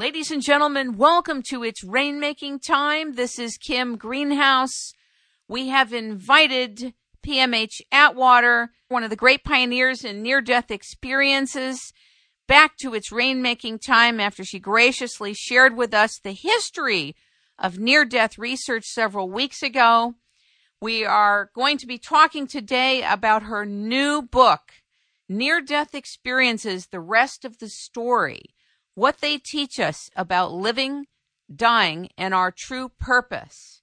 Ladies and gentlemen, welcome to It's Rainmaking Time. This is Kim Greenhouse. We have invited PMH Atwater, one of the great pioneers in near death experiences, back to its rainmaking time after she graciously shared with us the history of near death research several weeks ago. We are going to be talking today about her new book, Near Death Experiences The Rest of the Story what they teach us about living, dying, and our true purpose.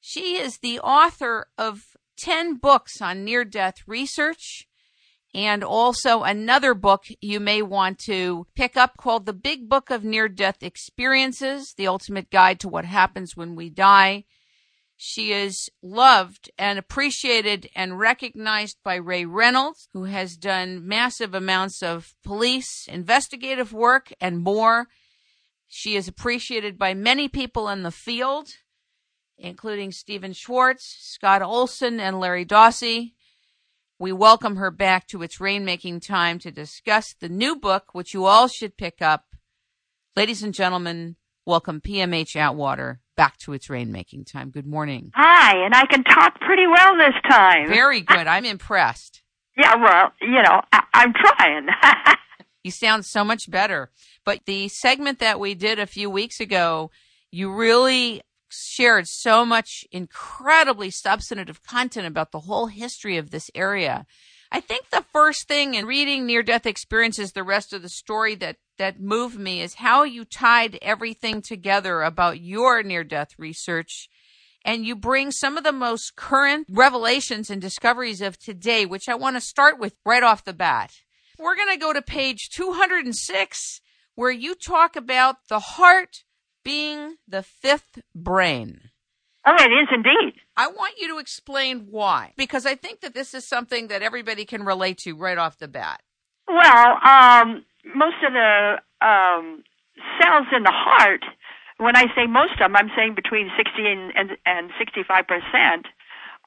She is the author of 10 books on near death research and also another book you may want to pick up called The Big Book of Near Death Experiences The Ultimate Guide to What Happens When We Die. She is loved and appreciated and recognized by Ray Reynolds, who has done massive amounts of police investigative work and more. She is appreciated by many people in the field, including Stephen Schwartz, Scott Olson, and Larry Dossey. We welcome her back to its rainmaking time to discuss the new book, which you all should pick up. Ladies and gentlemen, welcome PMH Atwater back to its rainmaking time. Good morning. Hi, and I can talk pretty well this time. Very good. I'm impressed. Yeah, well, you know, I- I'm trying. you sound so much better. But the segment that we did a few weeks ago, you really shared so much incredibly substantive content about the whole history of this area. I think the first thing in reading near death experiences, the rest of the story that that moved me is how you tied everything together about your near death research and you bring some of the most current revelations and discoveries of today, which I want to start with right off the bat. We're going to go to page 206, where you talk about the heart being the fifth brain. oh, it is indeed. I want you to explain why, because I think that this is something that everybody can relate to right off the bat. Well, um, most of the um, cells in the heart, when I say most of them, I'm saying between 60 and, and, and 65 percent,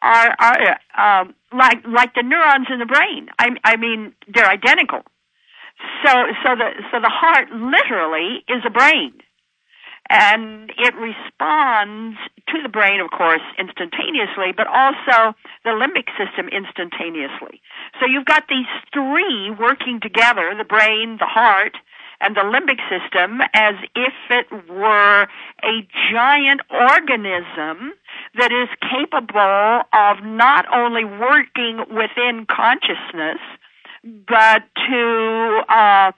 are, are um, like like the neurons in the brain. I, I mean, they're identical. So, so the so the heart literally is a brain, and it responds to the brain, of course, instantaneously, but also the limbic system instantaneously. So you've got these three working together: the brain, the heart, and the limbic system as if it were a giant organism that is capable of not only working within consciousness, but to uh,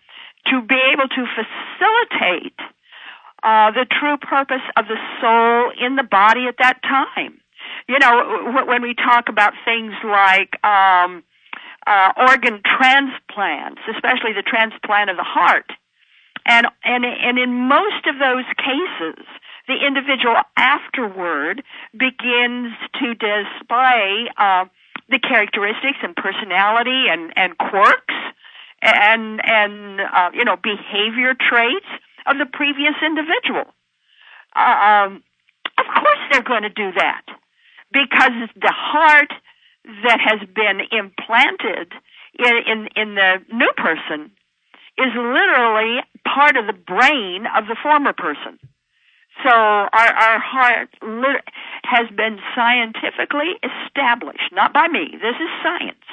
to be able to facilitate uh, the true purpose of the soul in the body at that time. You know, when we talk about things like um, uh, organ transplants, especially the transplant of the heart, and and and in most of those cases, the individual afterward begins to display uh, the characteristics and personality and and quirks and and uh, you know behavior traits of the previous individual. Uh, um, of course, they're going to do that because the heart that has been implanted in, in, in the new person is literally part of the brain of the former person. So our, our heart lit- has been scientifically established, not by me. This is science.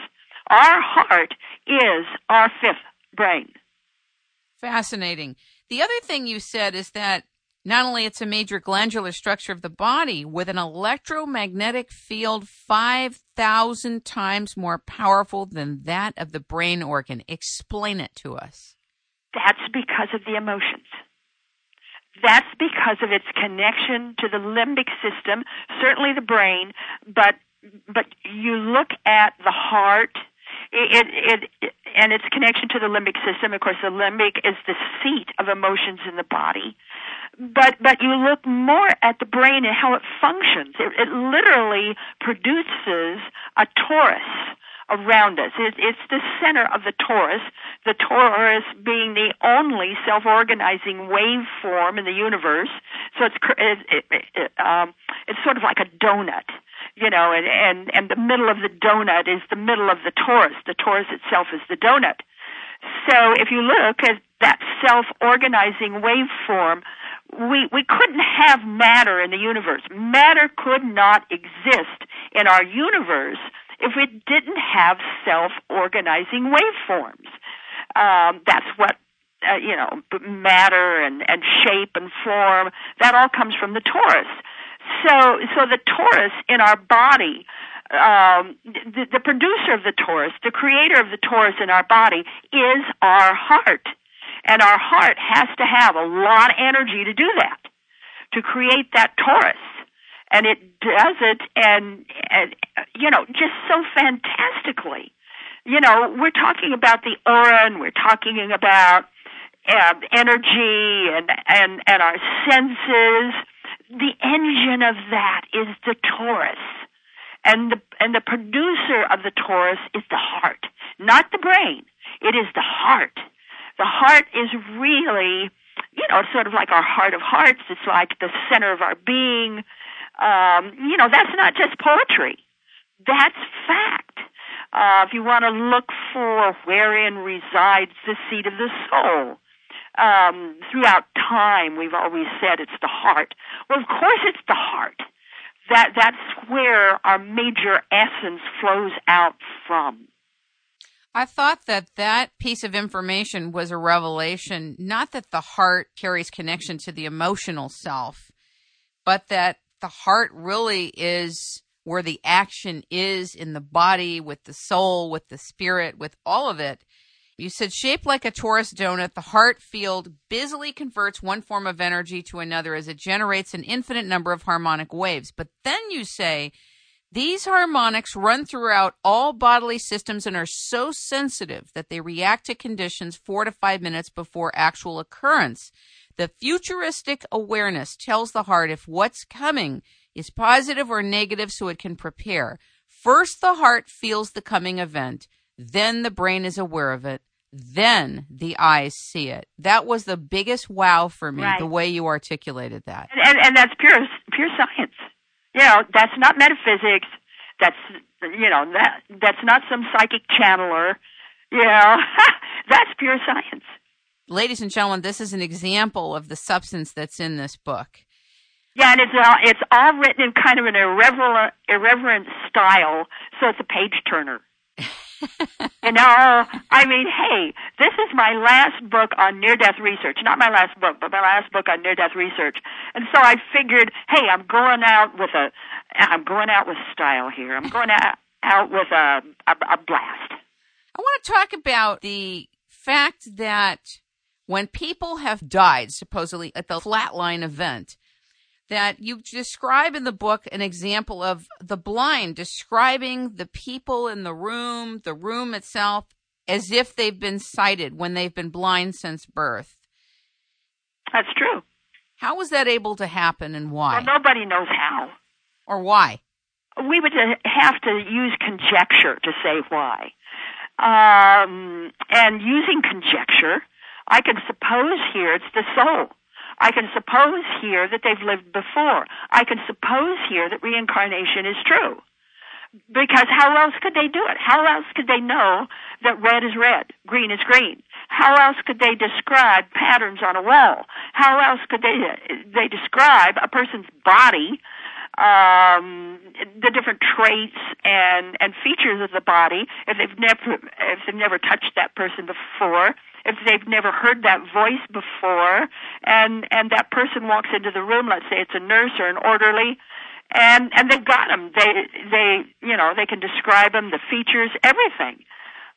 Our heart is our fifth brain. Fascinating. The other thing you said is that not only it's a major glandular structure of the body with an electromagnetic field 5000 times more powerful than that of the brain organ. Explain it to us. That's because of the emotions. That's because of its connection to the limbic system, certainly the brain, but but you look at the heart, it, it, it and its connection to the limbic system. Of course, the limbic is the seat of emotions in the body. But but you look more at the brain and how it functions. It, it literally produces a torus around us. It, it's the center of the torus, the torus being the only self-organizing waveform in the universe. So it's it, it, um, it's sort of like a donut, you know, and, and and the middle of the donut is the middle of the torus. The torus itself is the donut. So if you look at that self-organizing waveform, we, we couldn't have matter in the universe. Matter could not exist in our universe if it didn't have self-organizing waveforms. Um, that's what uh, you know, matter and, and shape and form. That all comes from the torus. So, so the torus in our body, um, the, the producer of the torus, the creator of the torus in our body, is our heart. And our heart has to have a lot of energy to do that, to create that torus. And it does it and, and you know, just so fantastically. You know, we're talking about the aura and we're talking about uh, energy and, and, and our senses. The engine of that is the torus And the, and the producer of the torus is the heart, not the brain. It is the heart the heart is really, you know, sort of like our heart of hearts. It's like the center of our being. Um, you know, that's not just poetry. That's fact. Uh, if you want to look for wherein resides the seat of the soul, um, throughout time, we've always said it's the heart. Well, of course, it's the heart. That that's where our major essence flows out from. I thought that that piece of information was a revelation, not that the heart carries connection to the emotional self, but that the heart really is where the action is in the body, with the soul, with the spirit, with all of it. You said shaped like a torus donut, the heart field busily converts one form of energy to another as it generates an infinite number of harmonic waves. But then you say these harmonics run throughout all bodily systems and are so sensitive that they react to conditions four to five minutes before actual occurrence. The futuristic awareness tells the heart if what's coming is positive or negative so it can prepare. First, the heart feels the coming event, then the brain is aware of it, then the eyes see it. That was the biggest wow for me, right. the way you articulated that. And, and, and that's pure, pure science. You know, that's not metaphysics. That's you know that that's not some psychic channeler. You know, that's pure science. Ladies and gentlemen, this is an example of the substance that's in this book. Yeah, and it's all, it's all written in kind of an irreverent, irreverent style, so it's a page turner. you know, I mean, hey, this is my last book on near death research. Not my last book, but my last book on near death research. And so I figured, hey, I'm going out with a, I'm going out with style here. I'm going out, out with a, a, a blast. I want to talk about the fact that when people have died, supposedly at the flatline event, that you describe in the book an example of the blind describing the people in the room, the room itself, as if they've been sighted when they've been blind since birth. That's true. How was that able to happen and why? Well, nobody knows how. Or why? We would have to use conjecture to say why. Um, and using conjecture, I can suppose here it's the soul I can suppose here that they've lived before. I can suppose here that reincarnation is true. Because how else could they do it? How else could they know that red is red, green is green? How else could they describe patterns on a wall? How else could they they describe a person's body, um, the different traits and and features of the body if they've never if they've never touched that person before? If they've never heard that voice before and and that person walks into the room let's say it's a nurse or an orderly and and they've got them they they you know they can describe them the features everything.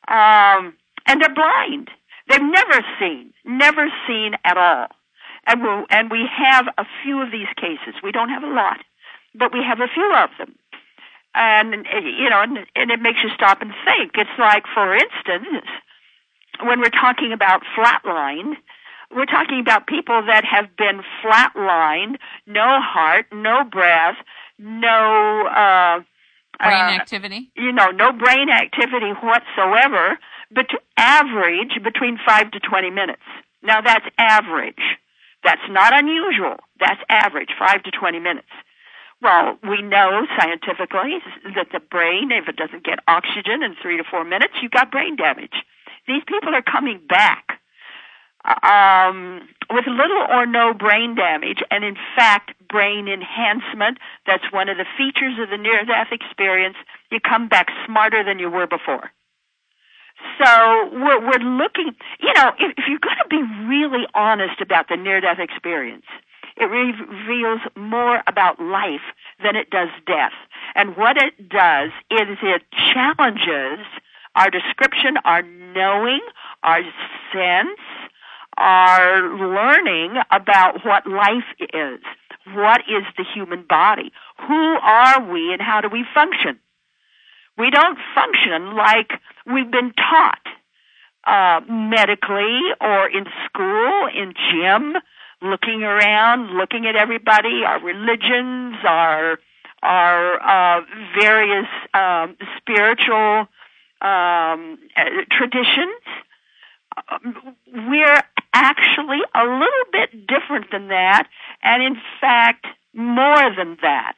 Um and they're blind. They've never seen never seen at all. And we and we have a few of these cases. We don't have a lot but we have a few of them. And you know and, and it makes you stop and think. It's like for instance when we're talking about flatline, we're talking about people that have been flatlined, no heart, no breath, no uh, brain uh, activity. You know, no brain activity whatsoever, but average between five to twenty minutes. Now that's average. That's not unusual. That's average, five to twenty minutes. Well, we know scientifically that the brain, if it doesn't get oxygen in three to four minutes, you've got brain damage. These people are coming back. um, with little or no brain damage, and in fact, brain enhancement. That's one of the features of the near death experience. You come back smarter than you were before. So we're, we're looking, you know, if, if you're going to be really honest about the near death experience, it reveals more about life than it does death. And what it does is it challenges our description, our knowing, our sense, our learning about what life is. What is the human body? Who are we and how do we function? We don't function like we've been taught uh, medically or in school, in gym, looking around, looking at everybody, our religions, our our uh, various um, spiritual um, traditions. We're actually a little bit different than that, and in fact, more than that.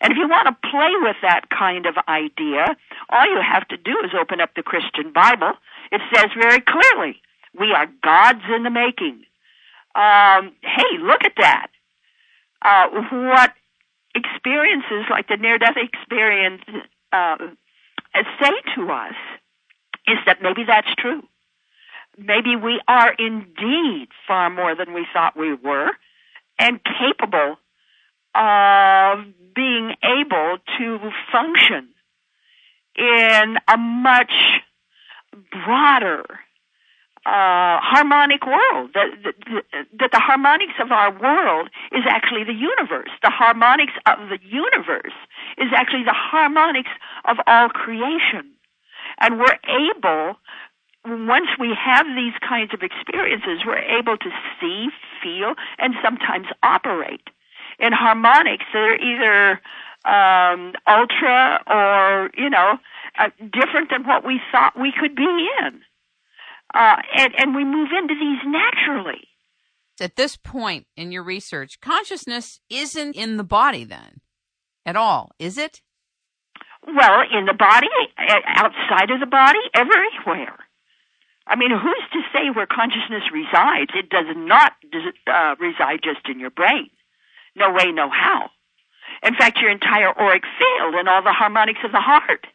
And if you want to play with that kind of idea, all you have to do is open up the Christian Bible. It says very clearly, we are gods in the making. Um, hey, look at that. Uh, what experiences like the near-death experience uh, Uh, say to us is that maybe that's true. Maybe we are indeed far more than we thought we were and capable of being able to function in a much broader uh, harmonic world. That, that, that the harmonics of our world is actually the universe. The harmonics of the universe is actually the harmonics of all creation. And we're able, once we have these kinds of experiences, we're able to see, feel, and sometimes operate in harmonics that are either um, ultra or, you know, uh, different than what we thought we could be in. Uh, and, and we move into these naturally. At this point in your research, consciousness isn't in the body then at all, is it? Well, in the body, outside of the body, everywhere. I mean, who's to say where consciousness resides? It does not uh, reside just in your brain. No way, no how. In fact, your entire auric field and all the harmonics of the heart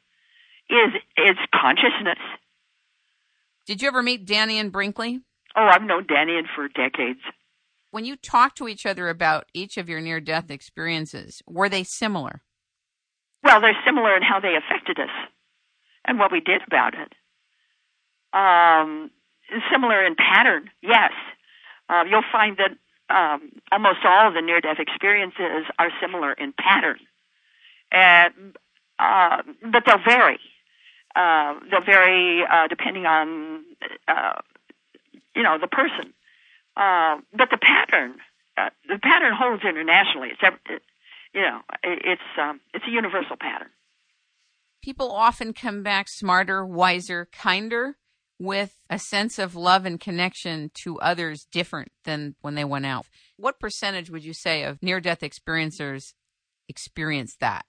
is is consciousness. Did you ever meet Dannion Brinkley? Oh, I've known Dannion for decades. When you talk to each other about each of your near death experiences, were they similar? Well, they're similar in how they affected us and what we did about it. Um, similar in pattern, yes. Uh, you'll find that um, almost all of the near death experiences are similar in pattern. And, uh, but they'll vary. Uh, they'll vary uh, depending on, uh, you know, the person. Uh, but the pattern, uh, the pattern holds internationally. It's, ever, it, you know, it, it's um, it's a universal pattern. People often come back smarter, wiser, kinder with a sense of love and connection to others different than when they went out. What percentage would you say of near death experiencers experience that?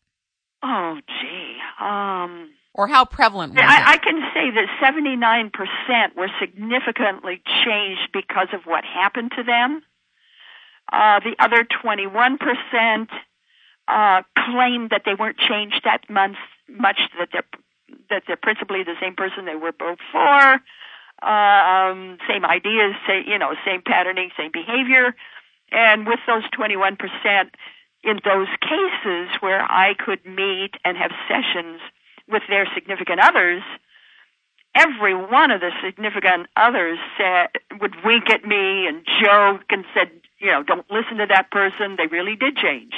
Oh, gee. Um, or how prevalent was I, it? I can say that 79% were significantly changed because of what happened to them. Uh, the other 21% uh, claimed that they weren't changed that much, much that they're that they're principally the same person they were before, um, same ideas, say, you know, same patterning, same behavior. And with those 21%, in those cases where I could meet and have sessions with their significant others, every one of the significant others said, would wink at me and joke and said, you know, don't listen to that person. They really did change.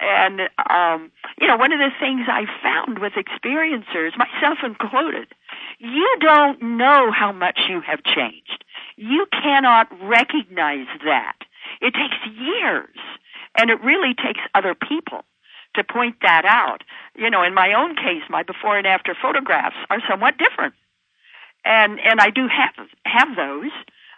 And, um, you know, one of the things I found with experiencers, myself included, you don't know how much you have changed. You cannot recognize that. It takes years, and it really takes other people to point that out. You know, in my own case, my before and after photographs are somewhat different. And, and I do have, have those.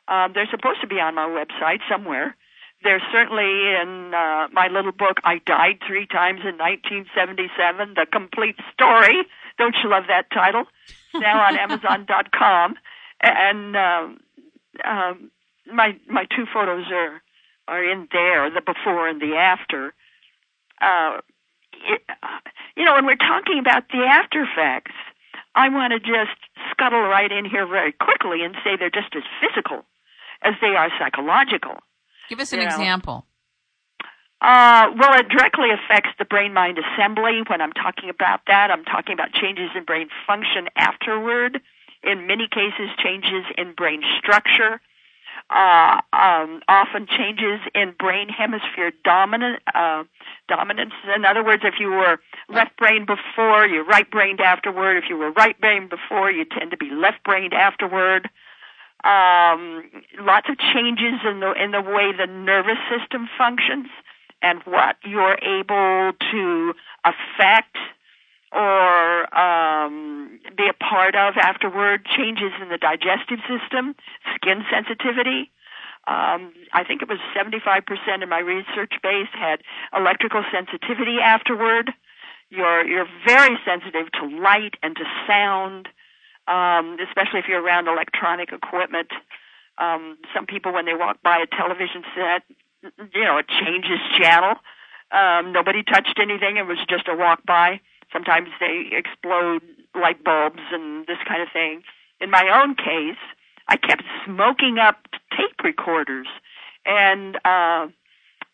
Um, they're supposed to be on my website somewhere. There's certainly in uh, my little book, I Died Three Times in 1977, the complete story. Don't you love that title? now on Amazon.com. And um, um, my my two photos are are in there, the before and the after. Uh, you know, when we're talking about the after effects, I want to just scuttle right in here very quickly and say they're just as physical as they are psychological. Give us an example. Uh, well, it directly affects the brain mind assembly. When I'm talking about that, I'm talking about changes in brain function afterward. In many cases, changes in brain structure. Uh, um, often changes in brain hemisphere dominant uh, dominance. In other words, if you were left brain before, you're right brained afterward. If you were right brained before, you tend to be left brained afterward. Um, lots of changes in the in the way the nervous system functions and what you're able to affect or um, be a part of afterward, changes in the digestive system, skin sensitivity. Um, I think it was 75% of my research base had electrical sensitivity afterward. You're you're very sensitive to light and to sound, um, especially if you're around electronic equipment. Um, some people, when they walk by a television set, you know, it changes channel. Um, nobody touched anything. It was just a walk by. Sometimes they explode light bulbs and this kind of thing. In my own case, I kept smoking up tape recorders and, uh,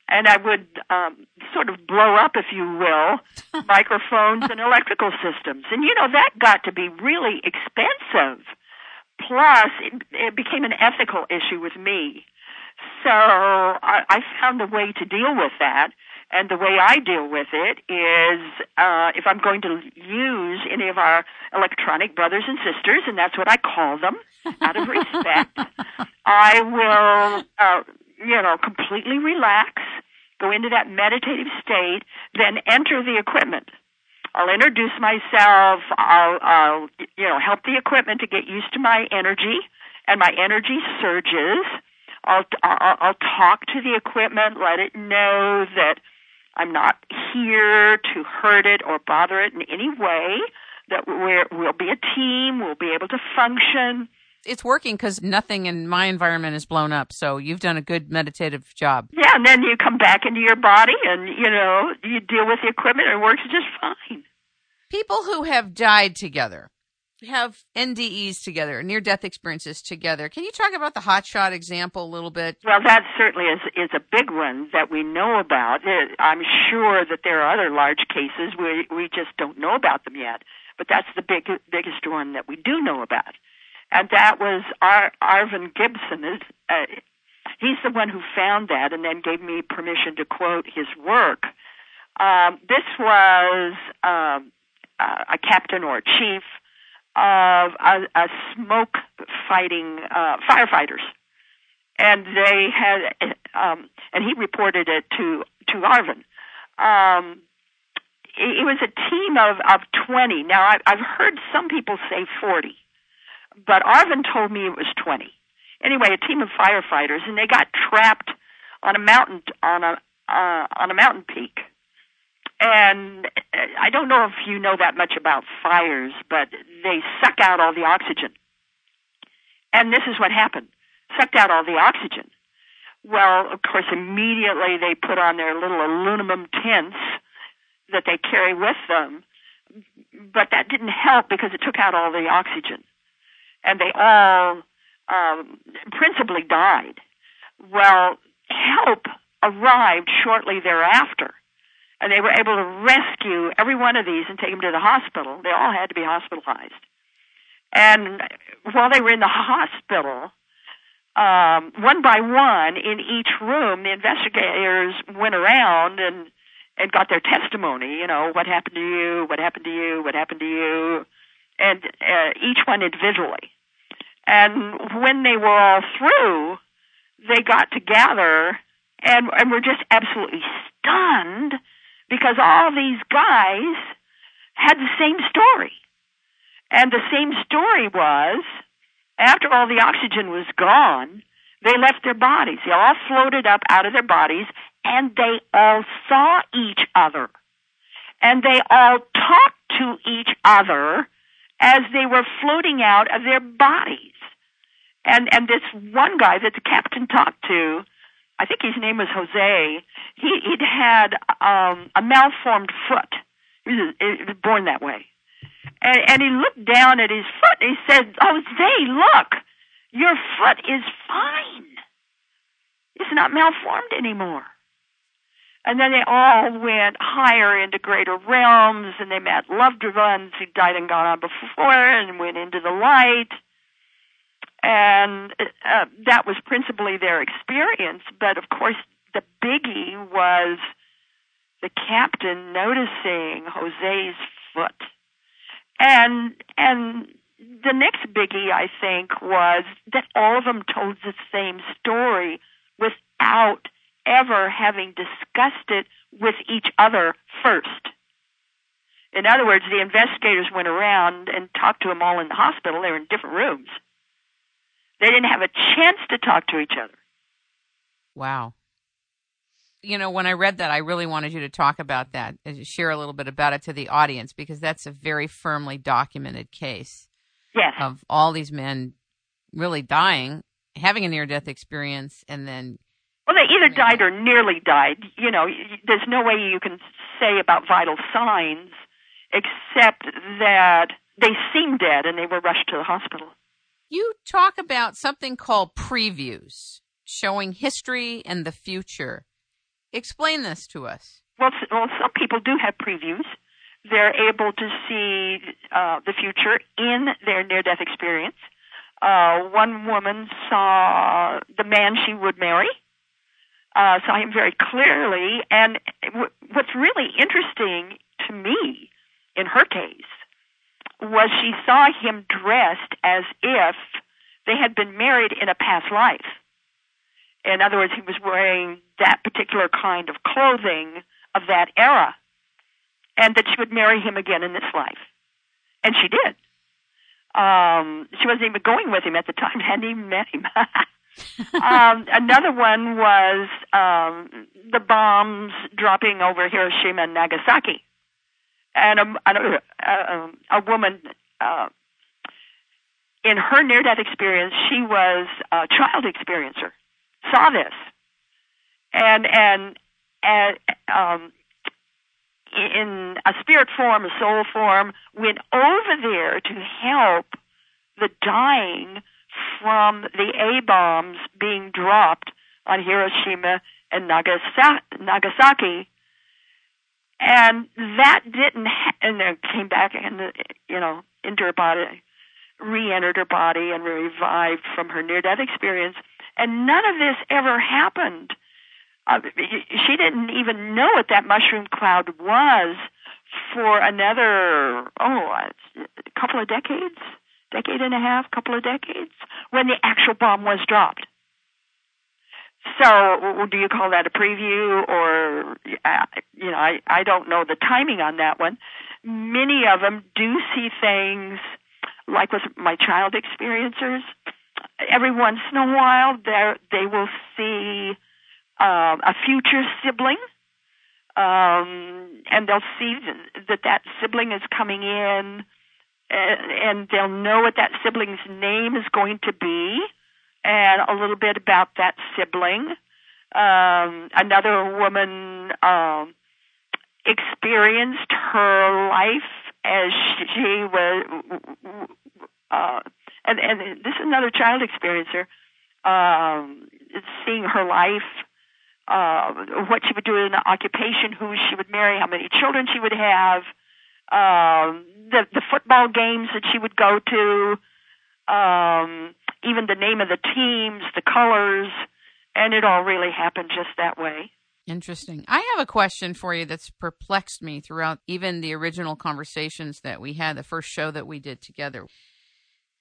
and I would um, sort of blow up, if you will, microphones and electrical systems. And you know that got to be really expensive. Plus, it, it became an ethical issue with me so I, I found a way to deal with that. And the way I deal with it is uh, if I'm going to use any of our electronic brothers and sisters, and that's what I call them out of respect, I will, uh, you know, completely relax, go into that meditative state, then enter the equipment. I'll introduce myself. I'll, I'll, you know, help the equipment to get used to my energy, and my energy surges I'll, I'll, I'll talk to the equipment, let it know that I'm not here to hurt it or bother it in any way, that we're, we'll be a team, we'll be able to function. It's working because nothing in my environment is blown up, so you've done a good meditative job. Yeah, and then you come back into your body and, you know, you deal with the equipment and it works just fine. People who have died together, have NDEs together, near death experiences together. Can you talk about the hotshot example a little bit? Well, that certainly is is a big one that we know about. I'm sure that there are other large cases we we just don't know about them yet, but that's the big biggest one that we do know about, and that was Ar- Arvin Gibson. Is uh, he's the one who found that and then gave me permission to quote his work. Um, this was um, uh, a captain or a chief of a, a smoke fighting uh, firefighters, and they had, um, and he reported it to to Arvin. Um, it, it was a team of of twenty. Now I, I've heard some people say forty, but Arvin told me it was twenty. Anyway, a team of firefighters, and they got trapped on a mountain on a uh, on a mountain peak and I don't know if you know that much about fires, but they suck out all the oxygen. And this is what happened. Sucked out all the oxygen. Well, of course, immediately they put on their little aluminum tents that they carry with them. But that didn't help because it took out all the oxygen. And they all um, principally died. Well, help arrived shortly thereafter and they were able to rescue every one of these and take them to the hospital. They all had to be hospitalized. And while they were in the hospital, um, one by one in each room, the investigators went around and and got their testimony. You know, what happened to you? What happened to you? What happened to you? And uh, each one individually. And when they were all through, they got together and and were just absolutely stunned because all these guys had the same story. And the same story was after all the oxygen was gone, they left their bodies. They all floated up out of their bodies and they all saw each other. And they all talked to each other as they were floating out of their bodies. And and this one guy that the captain talked to, I think his name was Jose. He he'd had um, a malformed foot. He was, he was born that way. And, and he looked down at his foot and he said, Jose, look, your foot is fine. It's not malformed anymore. And then they all went higher into greater realms, and they met loved ones who died and gone on before, and went into the light. And uh, that was principally their experience. But of course, the biggie was the captain noticing Jose's foot. And and the next biggie, I think, was that all of them told the same story without ever having discussed it with each other first. In other words, the investigators went around and talked to them all in the hospital. They were in different rooms. They didn't have a chance to talk to each other. Wow. You know, when I read that, I really wanted you to talk about that, uh, share a little bit about it to the audience, because that's a very firmly documented case. Yes. Of all these men really dying, having a near death experience, and then well, they either died or nearly died. You know, there's no way you can say about vital signs except that they seemed dead and they were rushed to the hospital. You talk about something called previews, showing history and the future. Explain this to us. Well, well some people do have previews. They're able to see uh, the future in their near death experience. Uh, one woman saw the man she would marry uh, saw him very clearly. And w- what's really interesting to me in her case was she saw him dressed as if they had been married in a past life. In other words, he was wearing that particular kind of clothing of that era, and that she would marry him again in this life. And she did. Um, she wasn't even going with him at the time, hadn't even met him. um, another one was um, the bombs dropping over Hiroshima and Nagasaki, and a, a, a, a woman uh, in her near-death experience, she was a child experiencer, saw this, and and and um, in a spirit form, a soul form, went over there to help the dying from the A bombs being dropped on Hiroshima and Nagasaki. And that didn't, ha- and then came back and, you know, into her body, re-entered her body and revived from her near-death experience. And none of this ever happened. Uh, she didn't even know what that mushroom cloud was for another, oh, a couple of decades decade and a half, couple of decades, when the actual bomb was dropped. So, do you call that a preview, or uh, you know, I I don't know the timing on that one. Many of them do see things like with my child experiencers. Every once in a while, they they will see uh, a future sibling, um, and they'll see that that sibling is coming in and they'll know what that sibling's name is going to be and a little bit about that sibling. Um, another woman um, experienced her life as she was, uh, and, and this is another child experiencer, um, seeing her life, uh, what she would do in an occupation, who she would marry, how many children she would have, um, the the football games that she would go to, um, even the name of the teams, the colors, and it all really happened just that way. Interesting. I have a question for you that's perplexed me throughout even the original conversations that we had, the first show that we did together.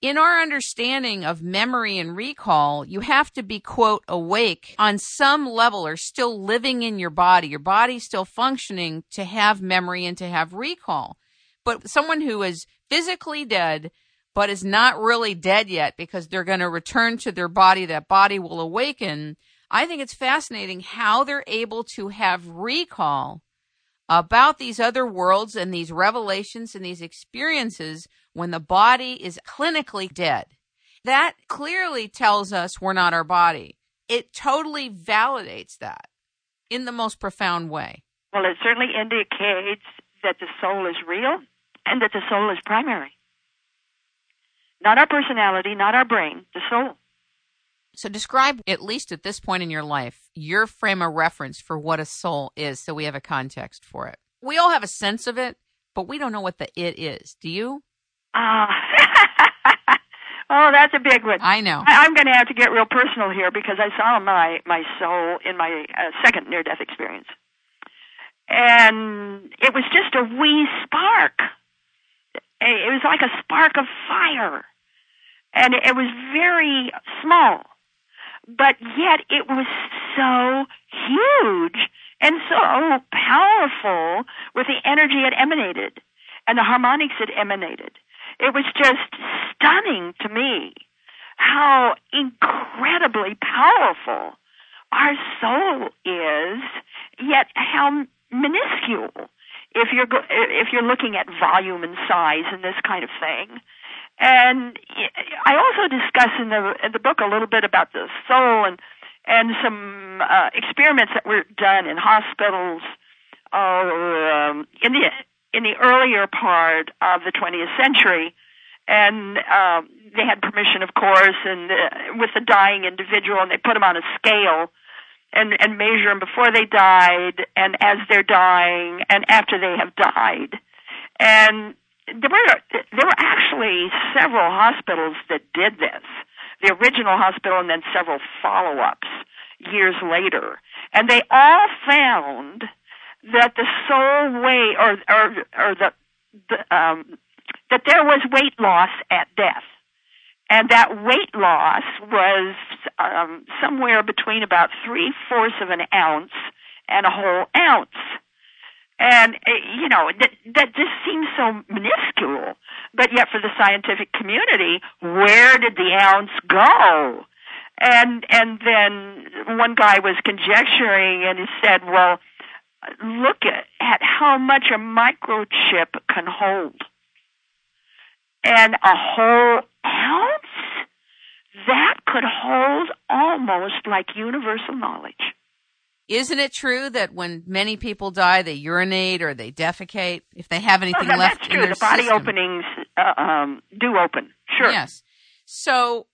In our understanding of memory and recall, you have to be, quote, awake on some level or still living in your body. Your body's still functioning to have memory and to have recall. But someone who is physically dead, but is not really dead yet because they're going to return to their body, that body will awaken. I think it's fascinating how they're able to have recall about these other worlds and these revelations and these experiences when the body is clinically dead. That clearly tells us we're not our body. It totally validates that in the most profound way. Well, it certainly indicates that the soul is real and that the soul is primary. Not our personality, not our brain, the soul. So, describe, at least at this point in your life, your frame of reference for what a soul is so we have a context for it. We all have a sense of it, but we don't know what the it is. Do you? Ah. oh, that's a big one. I know. I, am going to have to get real personal here because I saw my my soul in my uh, second near death experience, and it was just a wee spark. It was like a spark of fire, and it was very small but yet it was so huge and so powerful with the energy it emanated and the harmonics it emanated. It was just stunning to me how incredibly powerful our soul is, yet how minuscule if you're if you're looking at volume and size and this kind of thing. And I also discuss in the in the book a little bit about the soul and and some uh, experiments that were done in hospitals uh, um, in the in the earlier part of the 20th century, and um, they had permission, of course, and uh, with the dying individual, and they put them on a scale and and measure them before they died, and as they're dying, and after they have died, and there were there were actually several hospitals that did this. The original hospital and then several follow-ups years later, and they all found that the soul weight or or or the, the um, that there was weight loss at death, and that weight loss was um, somewhere between about three fourths of an ounce and a whole ounce. And, uh, you know, that, that just seems so minuscule. But yet for the scientific community, where did the ounce go? And, and then one guy was conjecturing and he said, well, look at, at how much a microchip can hold. And a whole ounce? That could hold almost like universal knowledge. Isn't it true that when many people die, they urinate or they defecate if they have anything oh, left that's true. in their the body system? openings uh, um, do open. Sure. Yes. So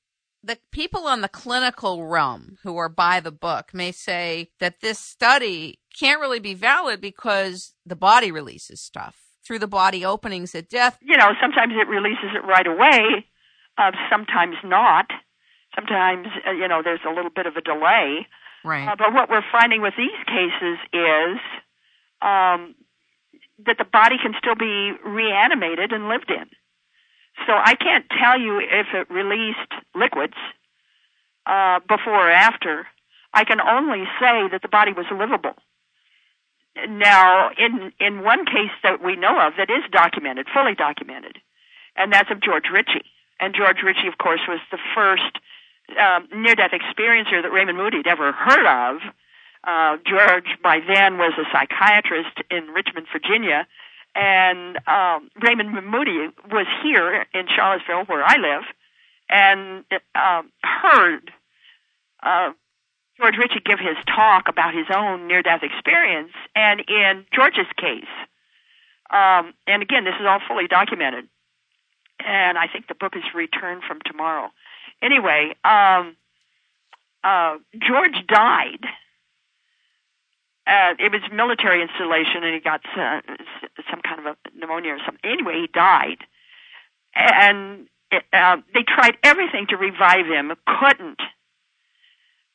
the people on the clinical realm who are by the book may say that this study can't really be valid because the body releases stuff through the body openings at death. You know, sometimes it releases it right away, uh, sometimes not. Sometimes, uh, you know, there's a little bit of a delay. Right. Uh, but what we're finding with these cases is um, that the body can still be reanimated and lived in. So I can't tell you if it released liquids uh, before or after. I can only say that the body was livable. Now, in in one case that we know of that is documented, fully documented, and that's of George Ritchie. And George Ritchie, of course, was the first um, near-death experiencer that Raymond Moody had ever heard of. Uh, George, by then, was a psychiatrist in Richmond, Virginia, and um, Raymond Moody was here in Charlottesville, where I live, and uh, heard uh, George Ritchie give his talk about his own near-death experience. And in George's case, um, and again, this is all fully documented, and I think the book is returned from tomorrow anyway, um, uh, George died. Uh, it was military installation, and he got uh, some kind of a pneumonia or something. Anyway, he died, and it, uh, they tried everything to revive him, couldn't,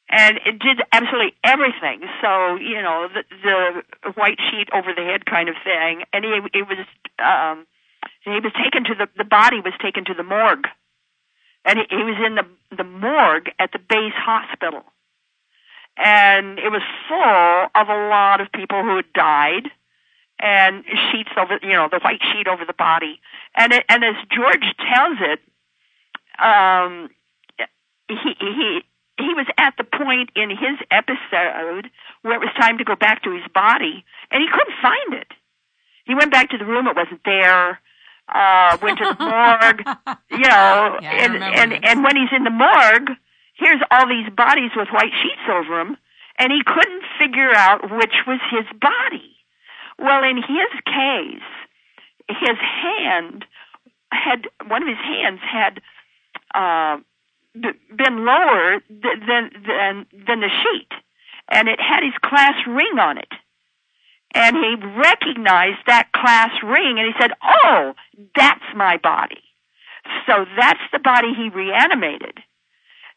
and it did absolutely everything. So you know, the, the white sheet over the head kind of thing, and he it was um, he was taken to the the body was taken to the morgue and he, he was in the the morgue at the base hospital, and it was full of a lot of people who had died, and sheets over you know the white sheet over the body, and it, and as George tells it, um, he he he was at the point in his episode where it was time to go back to his body, and he couldn't find it. He went back to the room; it wasn't there. Uh, went to the morgue, you know, Yeah, and, and, this. and when he's in the morgue, here's all these bodies with white sheets over them, and he couldn't figure out which was his body. Well, in his case, his hand had, one of his hands had, uh, b- been lower th- than, than, than the sheet, and it had his class ring on it and he recognized that class ring and he said, "Oh, that's my body." So that's the body he reanimated.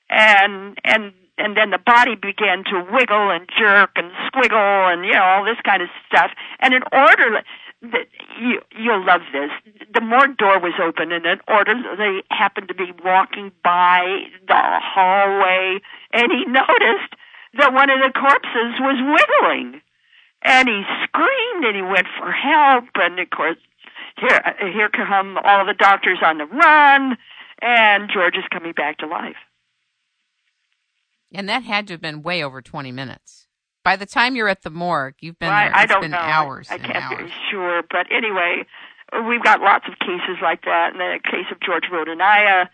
And and and then the body began to wiggle and jerk and squiggle and you know all this kind of stuff. And in order that you you'll love this. The morgue door was open and an orderly happened to be walking by the hallway and he noticed that one of the corpses was wiggling and he screamed and he went for help and of course here here come all the doctors on the run and George is coming back to life. And that had to have been way over 20 minutes. By the time you're at the morgue, you've been Well, there. I, I don't been know. hours I and can't hours. be sure, but anyway, we've got lots of cases like that. And the case of George Rodonaia,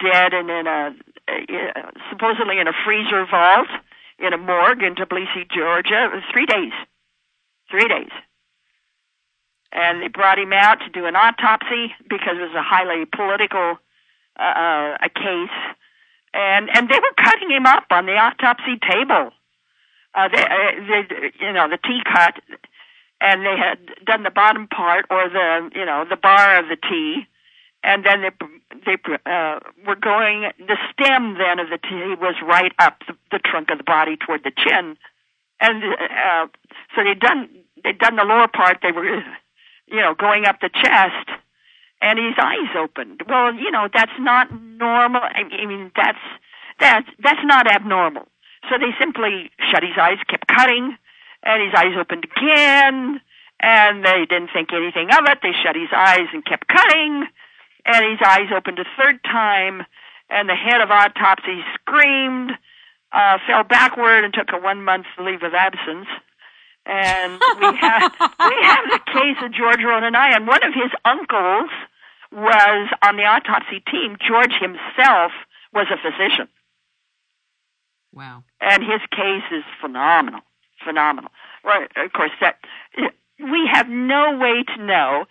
dead and in a uh, supposedly in a freezer vault in a morgue in Tbilisi, Georgia. Three days. Three days. And they brought him out to do an autopsy because it was a highly political uh, uh, a case, and and they were cutting him up on the autopsy table. Uh, they, uh, they, you know, the T cut, and they had done the bottom part or the, you know, the bar of the T, and then they they uh, were going. The stem then of the T was right up the, the trunk of the body toward the chin, and uh, so they'd done they'd done the lower part. They were, you know, going up the chest, and his eyes opened. Well, you know, that's not normal. I mean, that's that's that's not abnormal. So they simply shut his eyes, kept cutting, and his eyes opened again, and they didn't think anything of it. They shut his eyes and kept cutting, and his eyes opened a third time, and the head of autopsy screamed, uh, fell backward, and took a one month leave of absence. And we have we have the case of George Rodonaia, and one of his uncles was on the autopsy team. George himself was a physician Wow. and his case is phenomenal, phenomenal. Right, of course, that we have no way to know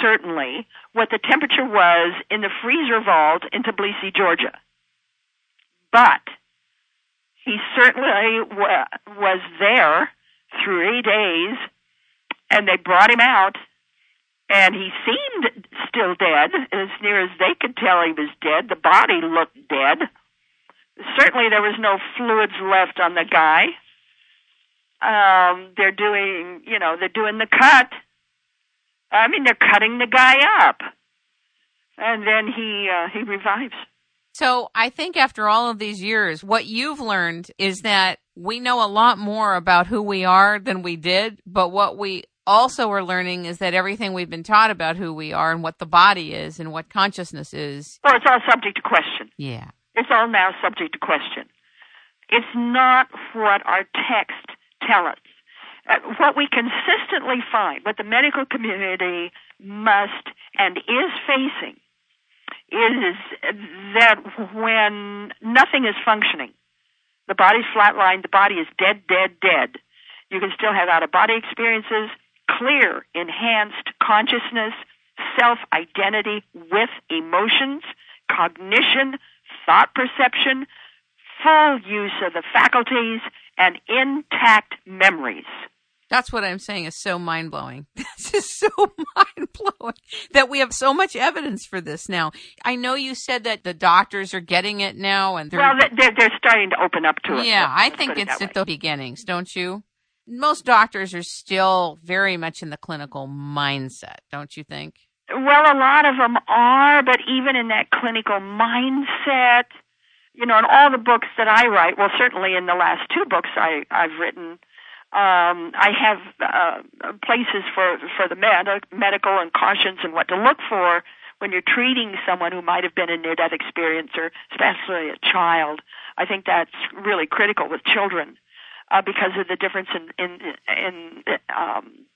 certainly what the temperature was in the freezer vault in Tbilisi, Georgia, but he certainly wa- was there three days, and they brought him out. And he seemed still dead, as near as they could tell he was dead. The body looked dead certainly there was no fluids left on the guy. Um, they're doing, you know, they're doing the cut. I mean, they're cutting the guy up, and then he uh, he revives. So I think after all of these years, what you've learned is that we know a lot more about who we are than we did, but what we also are learning is that everything we've been taught about who we are and what the body is and what consciousness is. Well, it's all subject to question. Yeah. It's all now subject to question. It's not what our text tell us. Uh, what we consistently find, what the medical community must and is facing, is that when nothing is functioning, the body's flatlined, the body is dead, dead, dead. You can still have out of body experiences, clear, enhanced consciousness, self identity with emotions, cognition, thought perception, full use of the faculties, and intact memories. That's what I'm saying is so mind blowing. This is so mind blowing that we have so much evidence for this now. I know you said that the doctors are getting it now and they're. Well, they're, they're starting to open up to it. yeah, I think it it's at way. the beginnings, don't you? Most doctors are still very much in the clinical mindset, don't you think? Well, a lot of them are, but even in that clinical mindset, you know, in all the books that I write, well, certainly in the last two books I, I've written, um, I have uh, places for for the med- medical and cautions and what to look for when you're treating someone who might have been a near-death experience, or especially a child. I think that's really critical with children uh, because of the difference in in in um,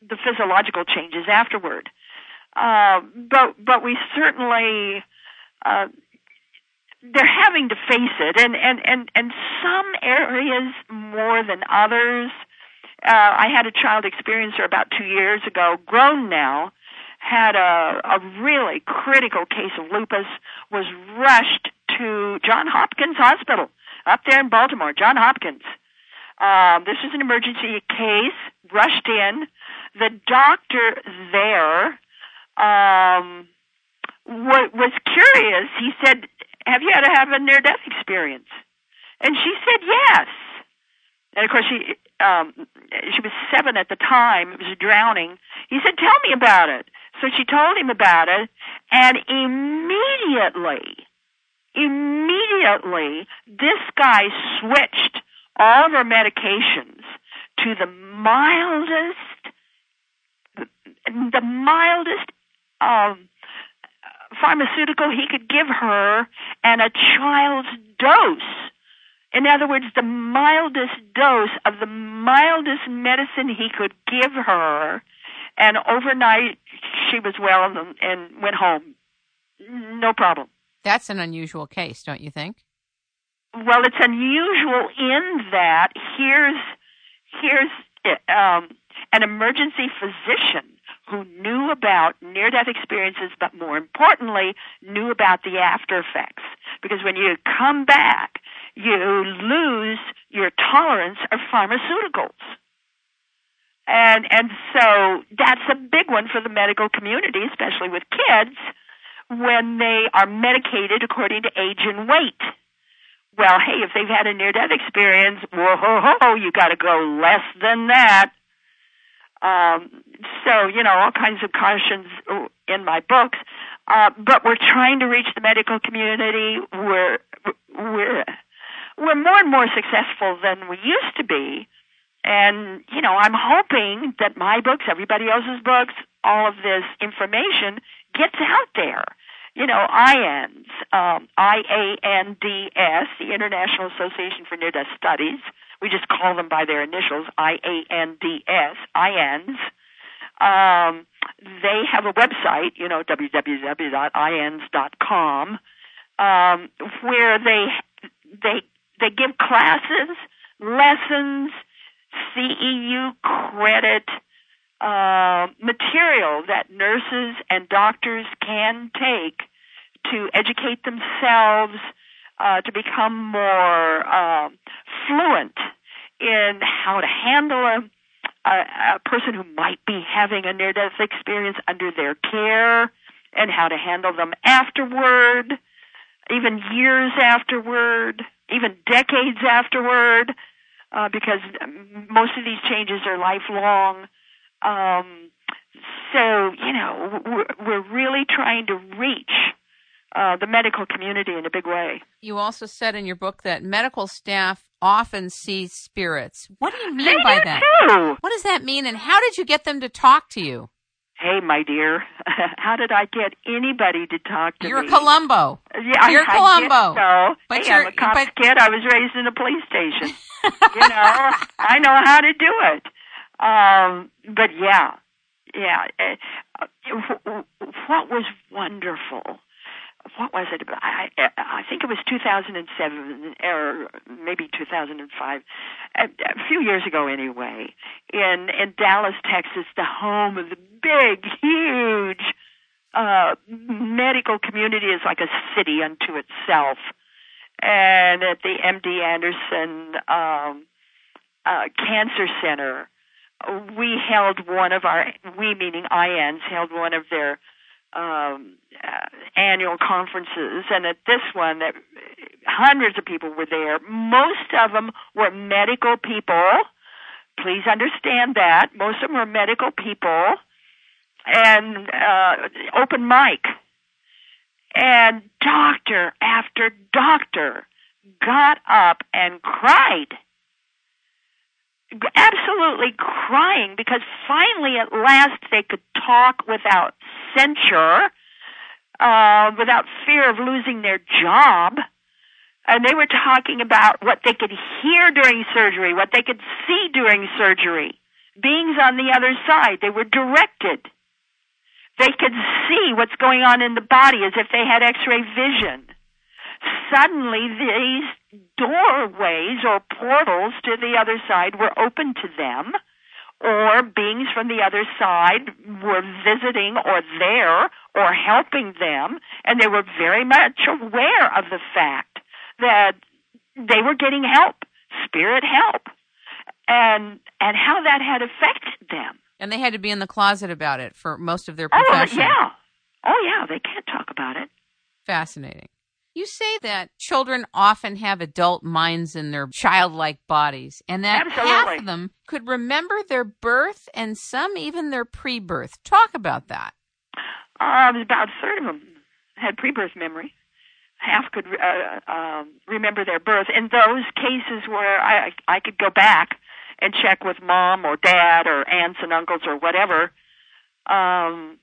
the physiological changes afterward. Uh, but but we certainly uh, they're having to face it, and and and and some areas more than others. Uh, I had a child experiencer about two years ago, grown now, had a, a really critical case of lupus, was rushed to John Hopkins Hospital up there in Baltimore, John Hopkins. Um, this is an emergency case, rushed in. The doctor there um, was curious. He said, have you had to have a near death experience? And she said yes. And of course, she um, she was seven at the time. It was drowning. He said, "Tell me about it." So she told him about it, and immediately, immediately, this guy switched all of her medications to the mildest, the mildest um, pharmaceutical he could give her and a child's dose. In other words, the mildest dose of the mildest medicine he could give her. And overnight, she was well and, and went home. No problem. That's an unusual case, don't you think? Well, it's unusual in that here's here's um, an emergency physician who knew about near death experiences, but more importantly, knew about the after effects. Because when you come back, you lose your tolerance of pharmaceuticals. And, and so that's a big one for the medical community, especially with kids, when they are medicated according to age and weight. Well, hey, if they've had a near death experience, whoa, ho, ho, you gotta go less than that. Um, so, you know, all kinds of cautions in my books. Uh, but we're trying to reach the medical community. We're, we're, we're more and more successful than we used to be. And, you know, I'm hoping that my books, everybody else's books, all of this information gets out there. You know, IANDS, um, I-A-N-D-S, the International Association for Near-Death Studies, we just call them by their initials, I-A-N-D-S, IANDS. Um, they have a website, you know, www.iands.com, um, where they they they give classes, lessons, CEU credit uh, material that nurses and doctors can take to educate themselves uh, to become more uh, fluent in how to handle a, a, a person who might be having a near death experience under their care and how to handle them afterward, even years afterward, even decades afterward, uh, because most of these changes are lifelong. Um, so, you know, we're, we're really trying to reach uh, the medical community in a big way. You also said in your book that medical staff often see spirits. What do you mean they by that? Too. What does that mean, and how did you get them to talk to you? Hey, my dear, how did I get anybody to talk to you're me? You're Columbo. Yeah, you're I, Columbo. I so. But hey, you're, I'm a cop's but, kid. I was raised in a police station. you know, I know how to do it. Um, but yeah, yeah. Uh, what was wonderful what was it? I, I think it was 2007 or maybe 2005, a, a few years ago anyway, in in Dallas, Texas, the home of the big, huge uh, medical community is like a city unto itself, and at the MD Anderson um, uh, Cancer Center, we held one of our we meaning IANDS held one of their um, uh, annual conferences, and at this one, that hundreds of people were there. Most of them were medical people. Please understand that most of them were medical people, and uh, open mic, and doctor after doctor got up and cried absolutely crying because finally at last they could talk without censure, uh, without fear of losing their job. And they were talking about what they could hear during surgery, what they could see during surgery, beings on the other side. They were directed. They could see what's going on in the body as if they had x-ray vision. Suddenly these doorways or portals to the other side were open to them or beings from the other side were visiting or there or helping them and they were very much aware of the fact that they were getting help, spirit help, and and how that had affected them. And they had to be in the closet about it for most of their oh, profession. Oh yeah, oh yeah, they can't talk about it. Fascinating. You say that children often have adult minds in their childlike bodies, and that Absolutely. half of them could remember their birth and some even their pre birth. Talk about that. Um, about a third of them had pre birth memory half could uh, um, remember their birth. In those cases where I I could go back and check with mom or dad or aunts and uncles or whatever, um,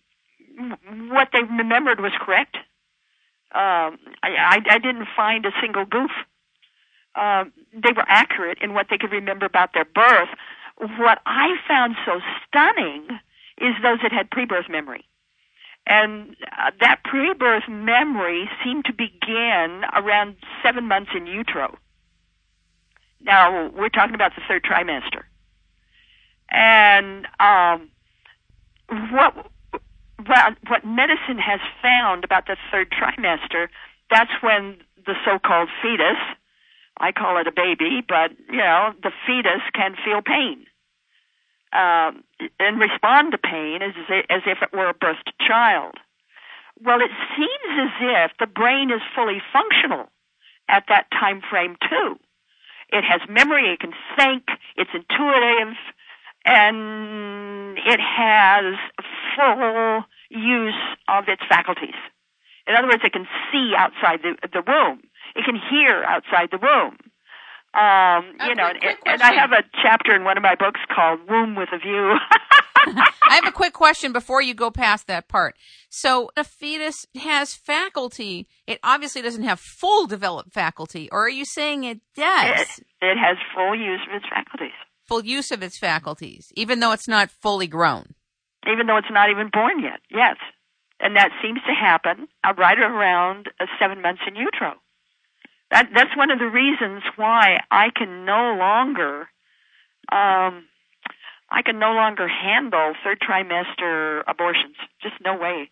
what they remembered was correct. Um, I, I I didn't find a single goof. Um, they were accurate in what they could remember about their birth. What I found so stunning is those that had pre-birth memory. And uh, that pre-birth memory seemed to begin around seven months in utero. Now we're talking about the third trimester, and um, what what what medicine has found about the third trimester, that's when the so-called fetus, I call it a baby, but you know the fetus can feel pain um, and respond to pain as as if it were a birthed child. Well, it seems as if the brain is fully functional at that time frame too. It has memory, it can think, it's intuitive, and it has full use of its faculties. In other words, it can see outside the, the womb. It can hear outside the womb. Um, you know, and, and, I have a chapter in one of my books called Womb with a View. I have a quick question before you go past that part. So, a fetus has faculty. It obviously doesn't have full developed faculty, or are you saying it does? It, it has full use of its faculties. Full use of its faculties, even though it's not fully grown. Even though it's not even born yet, yes. And that seems to happen uh, right around uh, seven months in utero. That, that's one of the reasons why I can no longer, um, I can no longer handle third trimester abortions. Just no way.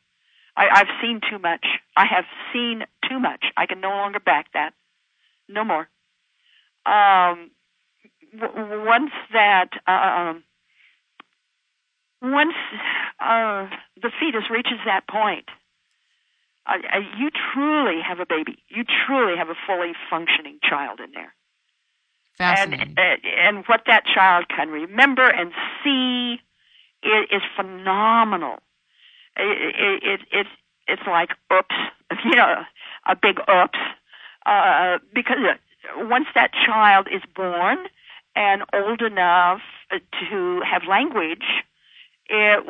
I, I've seen too much. I have seen too much. I can no longer back that. No more. Um, w- once that, uh, um, once uh, the fetus reaches that point, uh, uh, you truly have a baby. You truly have a fully functioning child in there. Fascinating. And, uh, and what that child can remember and see is, is phenomenal. It, it, it, it's it's like oops, you know, a big oops, uh, because once that child is born and old enough to have language, it,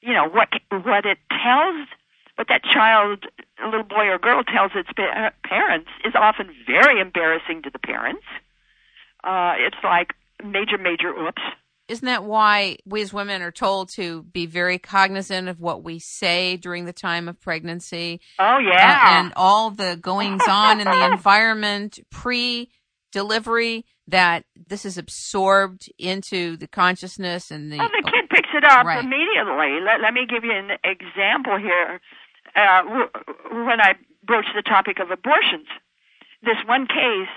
you know, what what it tells what that child, a little boy or girl, tells its parents is often very embarrassing to the parents. Uh, it's like major, major oops. Isn't that why we as women are told to be very cognizant of what we say during the time of pregnancy? Oh, yeah. and all the goings on in the environment pre delivery that this is absorbed into the consciousness and the. Well, the kid picks it up Right. immediately. Let, let me give you an example here. Uh, when I broached the topic of abortions, this one case,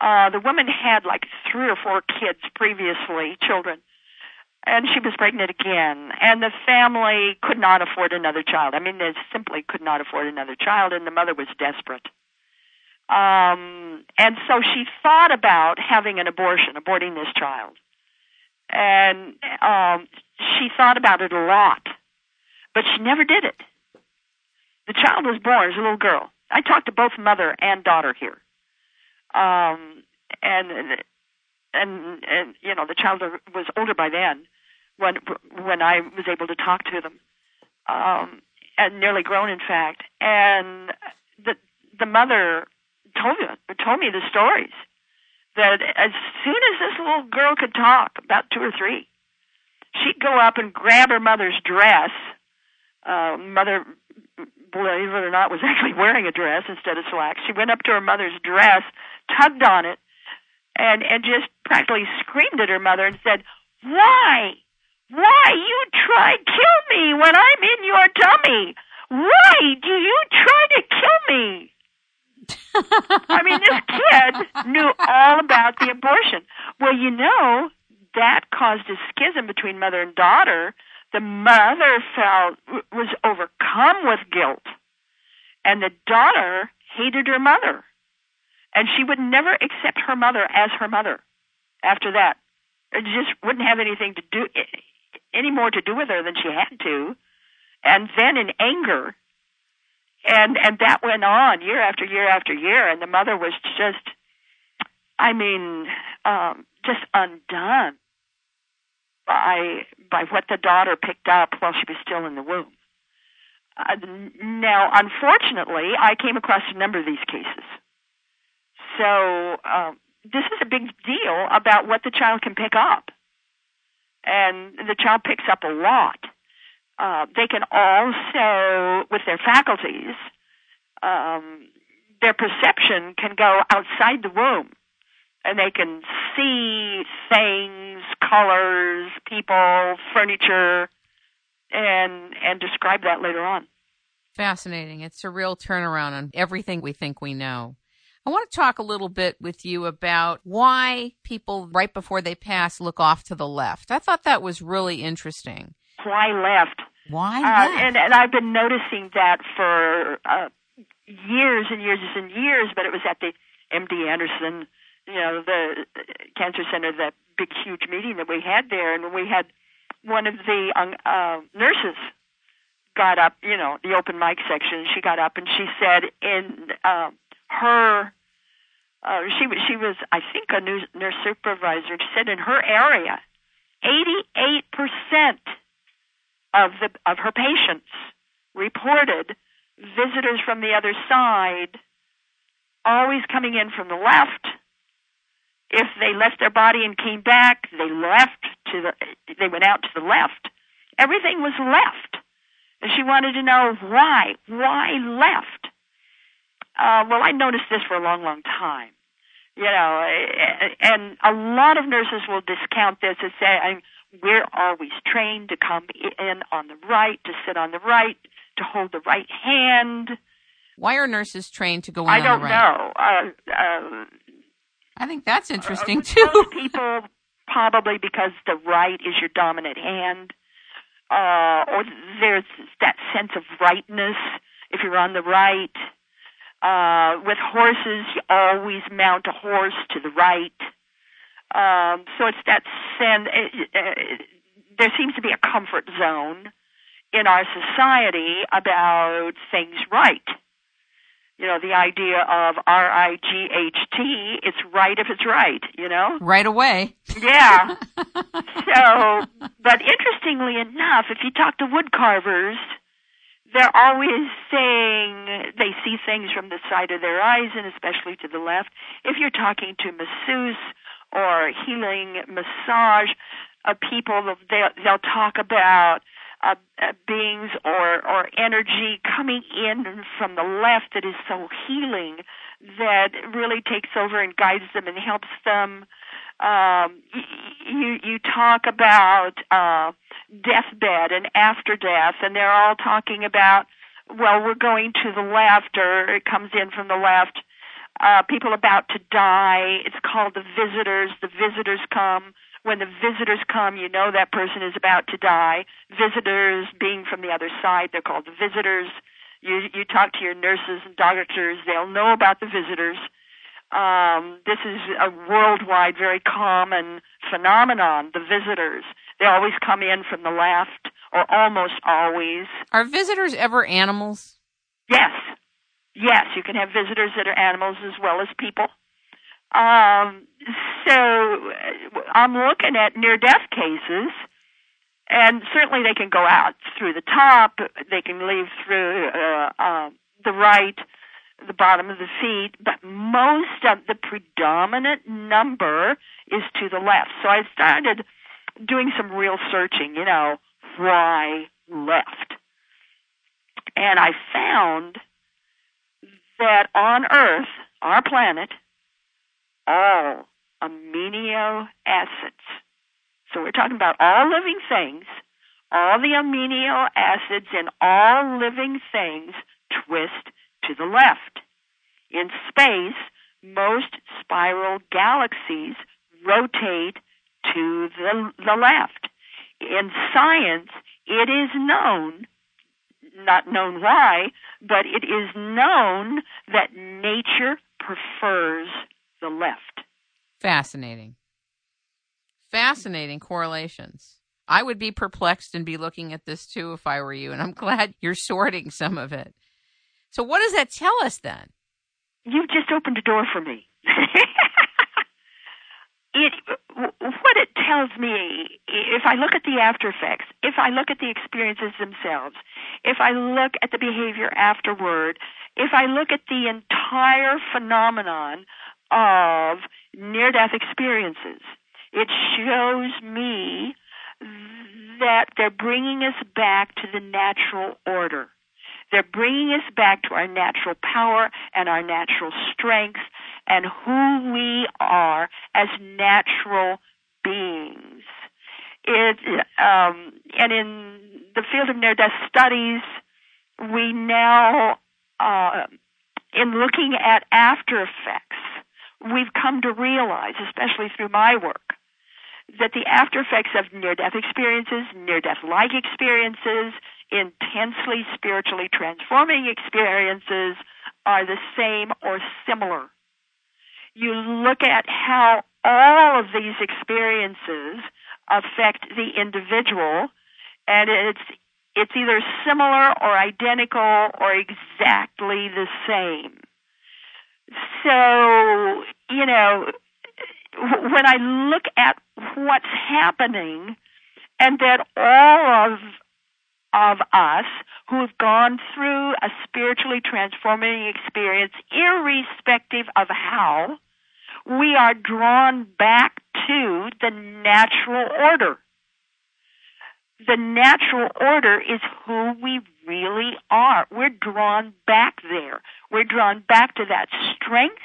uh, the woman had like three or four kids previously, children, and she was pregnant again. And the family could not afford another child. I mean, they simply could not afford another child, and the mother was desperate. Um, and so she thought about having an abortion, aborting this child. And um, she thought about it a lot, but she never did it. The child was born as a little girl. I talked to both mother and daughter here. Um, and and and you know the child was older by then when when I was able to talk to them, um, and nearly grown in fact. And the the mother told me told me the stories that as soon as this little girl could talk, about two or three, she'd go up and grab her mother's dress, uh, mother, believe it or not, was actually wearing a dress instead of slacks. She went up to her mother's dress, tugged on it, and and just practically screamed at her mother and said, "Why, why you try kill me when I'm in your tummy? Why do you try to kill me?" I mean, this kid knew all about the abortion. Well, you know, that caused a schism between mother and daughter. The mother felt was overcome with guilt, and the daughter hated her mother, and she would never accept her mother as her mother. After that, it just wouldn't have anything to do any more to do with her than she had to. And then in anger, and and that went on year after year after year, and the mother was just, I mean, um, just undone by by what the daughter picked up while she was still in the womb. Uh, now, unfortunately, I came across a number of these cases. So um, this is a big deal about what the child can pick up, and the child picks up a lot. Uh, they can also, with their faculties, um, their perception can go outside the womb and they can see things, colors, people, furniture, and and describe that later on. Fascinating. It's a real turnaround on everything we think we know. I want to talk a little bit with you about why people right before they pass look off to the left. I thought that was really interesting. Why left? Why left? Uh, and, and I've been noticing that for uh, years and years and years, but it was at the MD Anderson you know, the cancer center, that big, huge meeting that we had there, and we had one of the um, uh, nurses got up, you know, the open mic section. She got up and she said, in uh, her, uh, she was she was I think a nurse, nurse supervisor. She said in her area, eighty-eight percent of the of her patients reported visitors from the other side always coming in from the left if they left their body and came back, they left to the, they went out to the left. Everything was left. And she wanted to know why, why left? Uh, well, I noticed this for a long, long time. You know, and a lot of nurses will discount this and say, we're always trained to come in on the right, to sit on the right, to hold the right hand. Why are nurses trained to go in the right? I don't right? know. Uh, uh, I think that's interesting uh, too. People probably because the right is your dominant hand, uh, or there's that sense of rightness if you're on the right. Uh, with horses, you always mount a horse to the right. Um, so it's that sense. Uh, uh, there seems to be a comfort zone in our society about things right you know, the idea of R I G H T, it's right if it's right, you know? Right away. Yeah. so, but interestingly enough, if you talk to wood carvers, they're always saying they see things from the side of their eyes and especially to the left. If you're talking to masseuse or healing massage uh, people, they'll, they'll talk about uh, uh, beings or or energy coming in from the left that is so healing that really takes over and guides them and helps them. Um, you you talk about uh, deathbed and after death, and they're all talking about well, we're going to the left, or it comes in from the left. Uh, people about to die. It's called the visitors. The visitors come when the visitors come, you know that person is about to die. Visitors being from the other side, they're called the visitors. You you talk to your nurses and doctors, they'll know about the visitors. Um, this is a worldwide, very common phenomenon. The visitors, they always come in from the left, or almost always. Are visitors ever animals? Yes, yes. You can have visitors that are animals as well as people. Um, so uh, I'm looking at near death cases, and certainly they can go out through the top, they can leave through uh, uh, the right, the bottom of the feet, but most of the predominant number is to the left. So I started doing some real searching, you know, why left? And I found that on Earth, our planet, all amino acids. So we're talking about all living things, all the amino acids in all living things twist to the left. In space, most spiral galaxies rotate to the, the left. In science, it is known, not known why, but it is known that nature prefers the left. Fascinating. Fascinating correlations. I would be perplexed and be looking at this too if I were you, and I'm glad you're sorting some of it. So, what does that tell us then? You've just opened a door for me. it what it tells me if I look at the after effects, if I look at the experiences themselves, if I look at the behavior afterward, if I look at the entire phenomenon of near death experiences, it shows me that they're bringing us back to the natural order. They're bringing us back to our natural power and our natural strength and who we are as natural beings. It, um, and in the field of near death studies, we now, uh, in looking at after effects, we've come to realize, especially through my work, that the after effects of near death experiences, near death like experiences, intensely spiritually transforming experiences are the same or similar. You look at how all of these experiences affect the individual, and it's it's either similar or identical or exactly the same. So, you know, when I look at what's happening and that all of of us who have gone through a spiritually transforming experience, irrespective of how, we are drawn back to the natural order. The natural order is who we really are. We're drawn back there. We're drawn back to that strength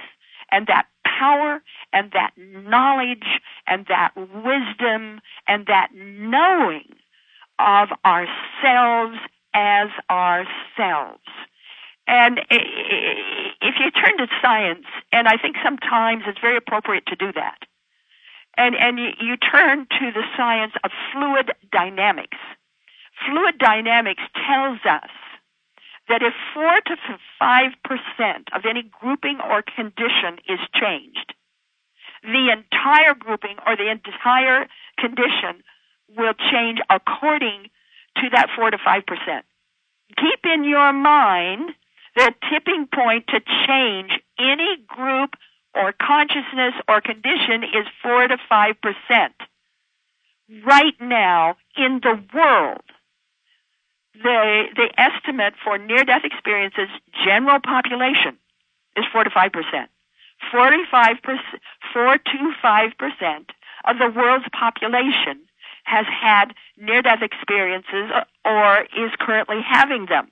and that power and that knowledge and that wisdom and that knowing of ourselves as ourselves. And if you turn to science, and I think sometimes it's very appropriate to do that, and, and you turn to the science of fluid dynamics, fluid dynamics tells us that if 4 to 5% of any grouping or condition is changed, the entire grouping or the entire condition will change according to that 4 to 5%. Keep in your mind the tipping point to change any group or consciousness or condition is 4 to 5%. Right now in the world, the, the estimate for near death experiences, general population, is 4 to 5%. 45%, 4 to 5% of the world's population has had near death experiences or is currently having them.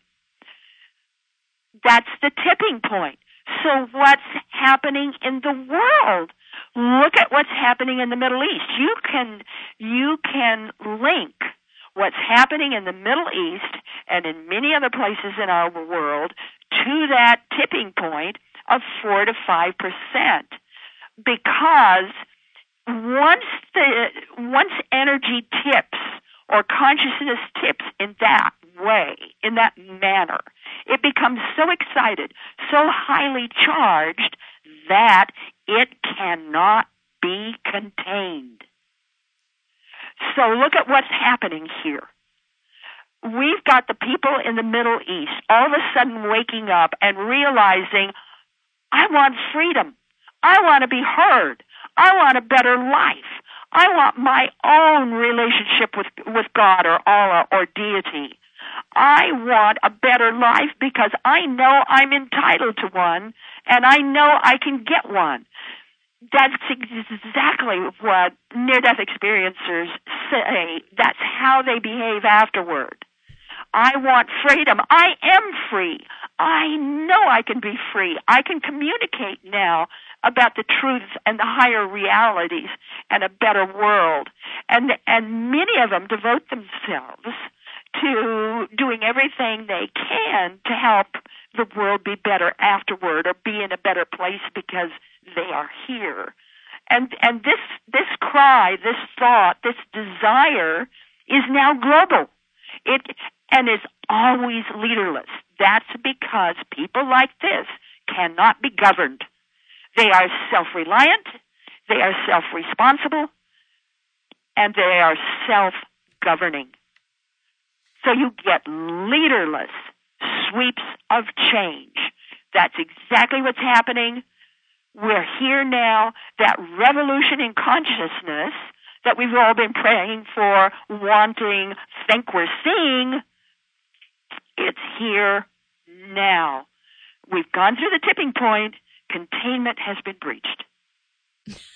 That's the tipping point. So what's happening in the world? Look at what's happening in the Middle East. You can, you can link what's happening in the Middle East and in many other places in our world to that tipping point of 4 to 5%. Because once the once energy tips or consciousness tips in that way, in that manner, it becomes so excited, so highly charged that it cannot be contained. So look at what's happening here. We've got the people in the Middle East all of a sudden waking up and realizing, I want freedom. I want to be heard. I want a better life. I want my own relationship with, with God or Allah or deity. I want a better life because I know I'm entitled to one and I know I can get one. That's exactly what near death experiencers say. That's how they behave afterward. I want freedom. I am free. I know I can be free. I can communicate now about the truths and the higher realities and a better world. And and many of them devote themselves to doing everything they can to help the world be better afterward or be in a better place because they are here. And and this this cry, this thought, this desire is now global. It and is always leaderless. That's because people like this cannot be governed. They are self-reliant, they are self-responsible, and they are self-governing. So you get leaderless sweeps of change. That's exactly what's happening. We're here now. That revolution in consciousness that we've all been praying for, wanting, think we're seeing, it's here now. We've gone through the tipping point. Containment has been breached.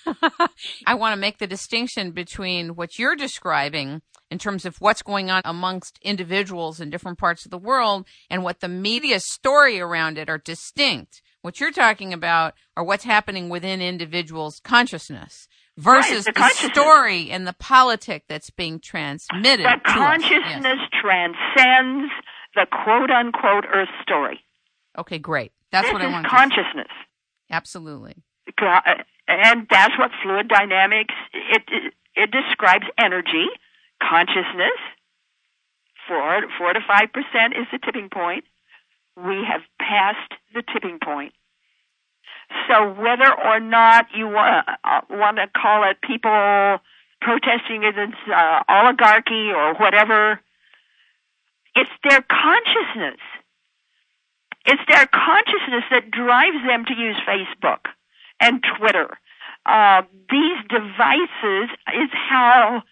I want to make the distinction between what you're describing in terms of what's going on amongst individuals in different parts of the world and what the media story around it are distinct. What you're talking about are what's happening within individuals' consciousness versus right, the, the story and the politic that's being transmitted. The consciousness yes. transcends the quote unquote earth story. Okay, great. That's this what I want. Consciousness. Absolutely. And that's what fluid dynamics it, it describes energy consciousness. Four, four to five percent is the tipping point. We have passed the tipping point. So whether or not you want, uh, want to call it people protesting against uh, oligarchy or whatever, it's their consciousness. It's their consciousness that drives them to use Facebook and Twitter. Uh, these devices is how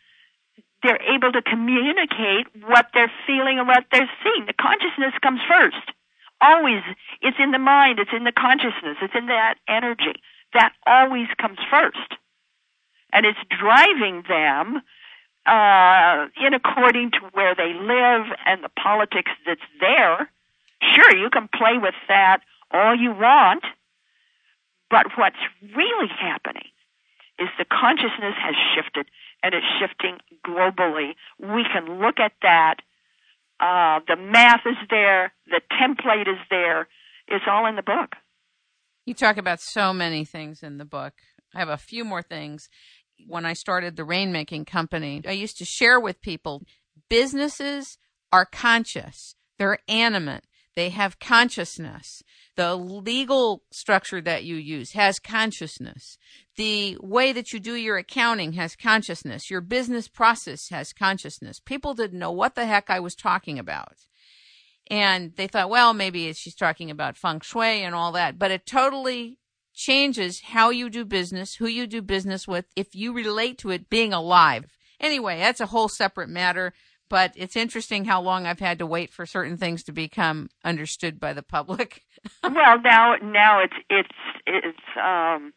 they're able to communicate what they're feeling and what they're seeing. The consciousness comes first. Always, it's in the mind, it's in the consciousness, it's in that energy. That always comes first. And it's driving them uh, in according to where they live and the politics that's there. Sure, you can play with that all you want, but what's really happening is the consciousness has shifted and it's shifting globally. We can look at that. Uh, the math is there. The template is there. It's all in the book. You talk about so many things in the book. I have a few more things. When I started the rainmaking company, I used to share with people businesses are conscious, they're animate, they have consciousness. The legal structure that you use has consciousness. The way that you do your accounting has consciousness. Your business process has consciousness. People didn't know what the heck I was talking about. And they thought, well, maybe she's talking about feng shui and all that. But it totally changes how you do business, who you do business with, if you relate to it being alive. Anyway, that's a whole separate matter but it's interesting how long I've had to wait for certain things to become understood by the public. well, now now it's it's it's um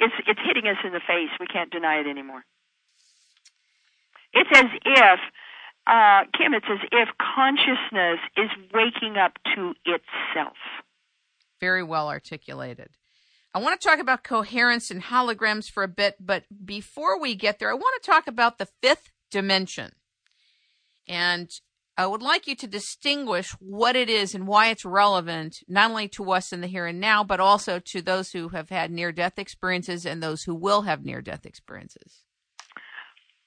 it's it's hitting us in the face. We can't deny it anymore. It's as if uh, Kim, it's as if consciousness is waking up to itself. Very well articulated. I want to talk about coherence and holograms for a bit, but before we get there, I want to talk about the fifth dimension. And I would like you to distinguish what it is and why it's relevant, not only to us in the here and now, but also to those who have had near death experiences and those who will have near death experiences.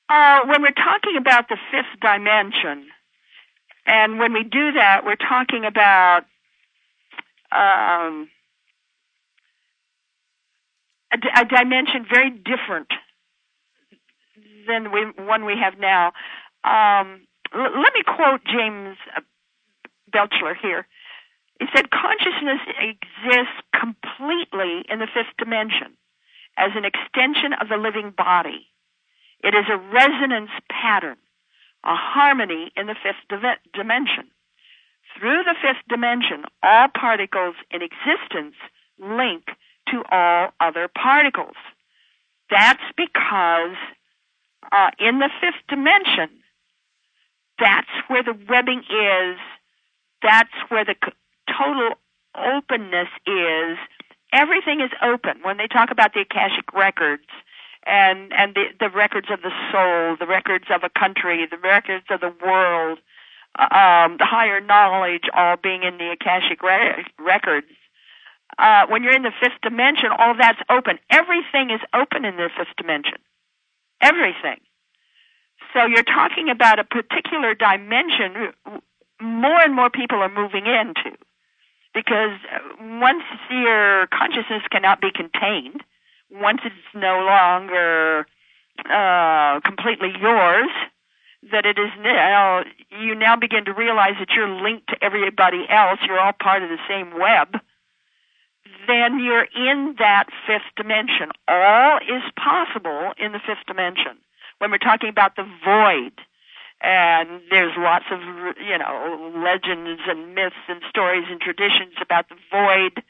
Uh, when we're talking about the fifth dimension, and when we do that, we're talking about um, a, a, dimension very different than we, one we have now. Um, let me quote James uh, Beichler here. He said, consciousness exists completely in the fifth dimension as an extension of the living body. It is a resonance pattern, a harmony in the fifth dimension. Through the fifth dimension, all particles in existence link to all other particles. That's because uh, in the fifth dimension, that's where the webbing is. That's where the total openness is. Everything is open. When they talk about the Akashic records and and the the records of the soul, the records of a country, the records of the world, um, the higher knowledge all being in the Akashic re- records. Uh, when you're in the fifth dimension, all that's open. Everything is open in the fifth dimension. Everything. So you're talking about a particular dimension more and more people are moving into because once your consciousness cannot be contained, once it's no longer uh, completely yours, that it is now, you now begin to realize that you're linked to everybody else, you're all part of the same web, then you're in that fifth dimension. All is possible in the fifth dimension. When we're talking about the void, and there's lots of, you know, legends and myths and stories and traditions about the void,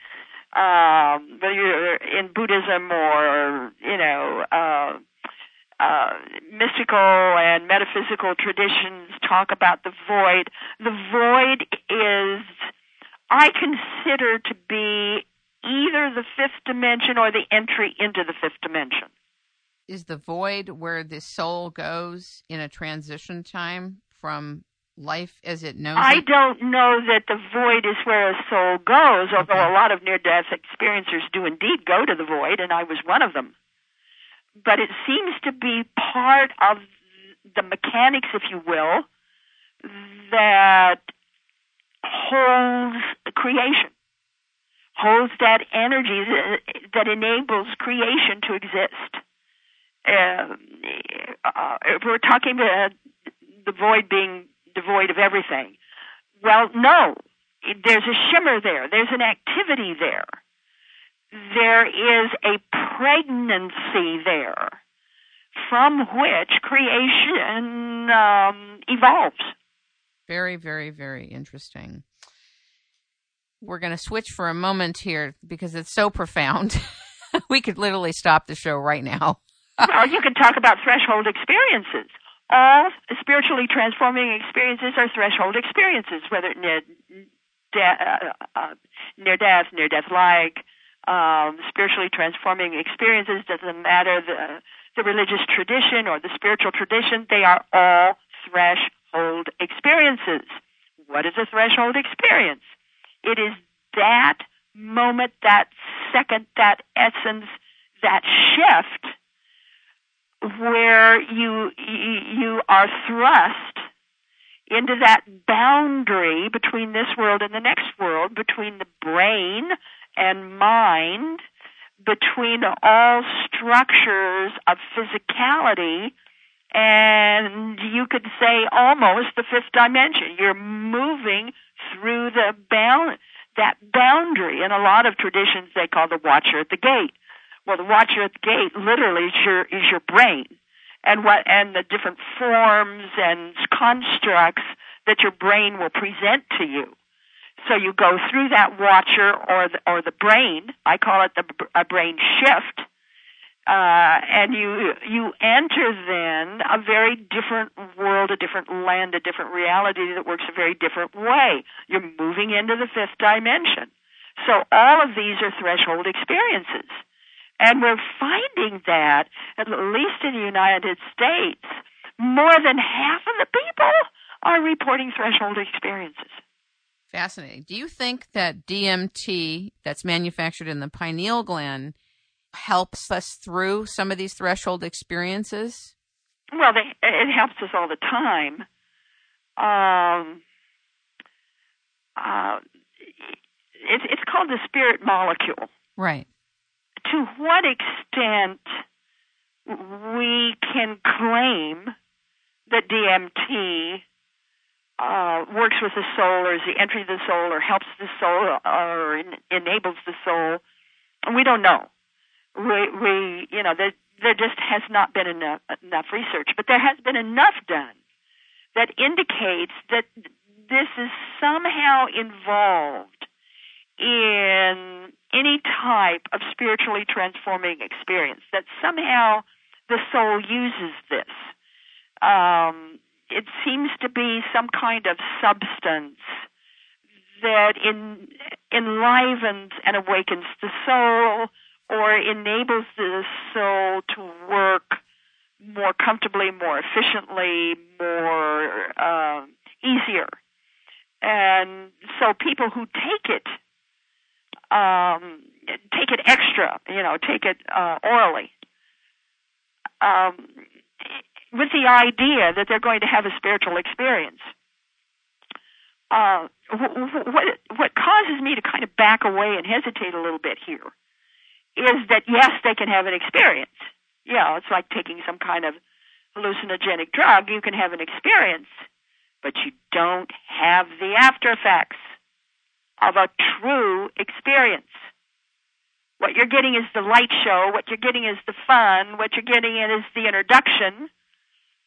um, whether you're in Buddhism or, you know, uh, uh, mystical and metaphysical traditions talk about the void. The void is, I consider to be either the fifth dimension or the entry into the fifth dimension. Is the void where the soul goes in a transition time from life as it knows I it? don't know that the void is where a soul goes, although okay. a lot of near death experiencers do indeed go to the void, and I was one of them but it seems to be part of the mechanics, if you will, that holds creation, holds that energy that, that enables creation to exist. Uh, uh, if we're talking about the void being devoid of everything, well, no, there's a shimmer there, there's an activity there there is a pregnancy there from which creation um, evolves. Very, very, very interesting. We're going to switch for a moment here because it's so profound. we could literally stop the show right now. Well, you can talk about threshold experiences. All spiritually transforming experiences are threshold experiences, whether near, de- uh, uh, near death, near death like, um, spiritually transforming experiences. Doesn't matter the the religious tradition or the spiritual tradition. They are all threshold experiences. What is a threshold experience? It is that moment, that second, that essence, that shift where you you are thrust into that boundary between this world and the next world, between the brain and mind between all structures of physicality and you could say almost the fifth dimension. You're moving through the bound that boundary. In a lot of traditions, they call the watcher at the gate. Well, the watcher at the gate literally is your is your brain, and what and the different forms and constructs that your brain will present to you. So you go through that watcher or the, or the brain. I call it the a brain shift. Uh, and you you enter then a very different world, a different land, a different reality that works a very different way. You're moving into the fifth dimension. So all of these are threshold experiences. And we're finding that, at least in the United States, more than half of the people are reporting threshold experiences. Fascinating. Do you think that DMT that's manufactured in the pineal gland helps us through some of these threshold experiences? Well, they, it helps us all the time. Um, uh, it, it's called the spirit molecule. Right. To what extent we can claim that DMT uh, works with the soul or is the entry of the soul or helps the soul or in, enables the soul. We don't know. We, we you know, there, there just has not been enough, enough research, but there has been enough done that indicates that this is somehow involved in any type of spiritually transforming experience, that somehow the soul uses this. Um, it seems to be some kind of substance that in, enlivens and awakens the soul or enables the soul to work more comfortably, more efficiently, more uh, easier. And so people who take it, um, take it extra, you know, take it uh, orally, um, with the idea that they're going to have a spiritual experience. Uh, what what causes me to kind of back away and hesitate a little bit here is that yes, they can have an experience. Know, it's like taking some kind of hallucinogenic drug. You can have an experience, but you don't have the after effects of a true experience. What you're getting is the light show. What you're getting is the fun. What you're getting is the introduction.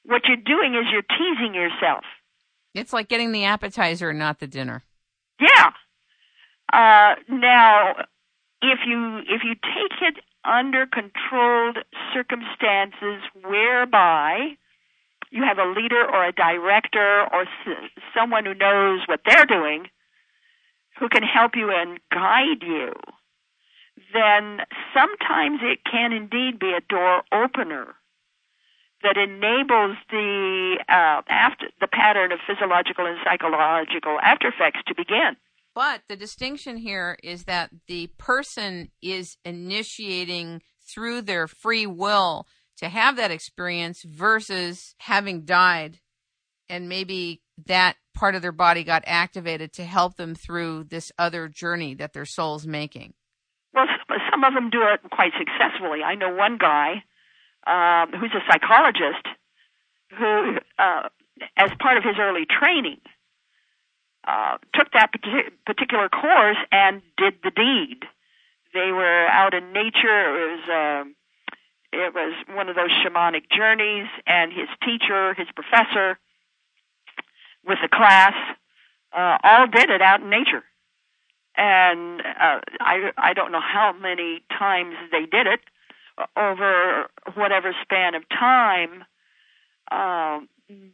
What you're doing is you're teasing yourself. It's like getting the appetizer, and not the dinner. Yeah. Uh, now, if you if you take it under controlled circumstances whereby you have a leader or a director or someone who knows what they're doing who can help you and guide you, then sometimes it can indeed be a door opener that enables the uh, after the pattern of physiological and psychological after effects to begin. But the distinction here is that the person is initiating through their free will to have that experience versus having died and maybe that part of their body got activated to help them through this other journey that their soul's making. Well, some of them do it quite successfully. I know one guy um, who's a psychologist who, uh, as part of his early training, uh, took that particular course and did the deed. They were out in nature. It was uh, it was one of those shamanic journeys, and his teacher, his professor, with the class, uh, all did it out in nature. And uh, I I don't know how many times they did it over whatever span of time. Um,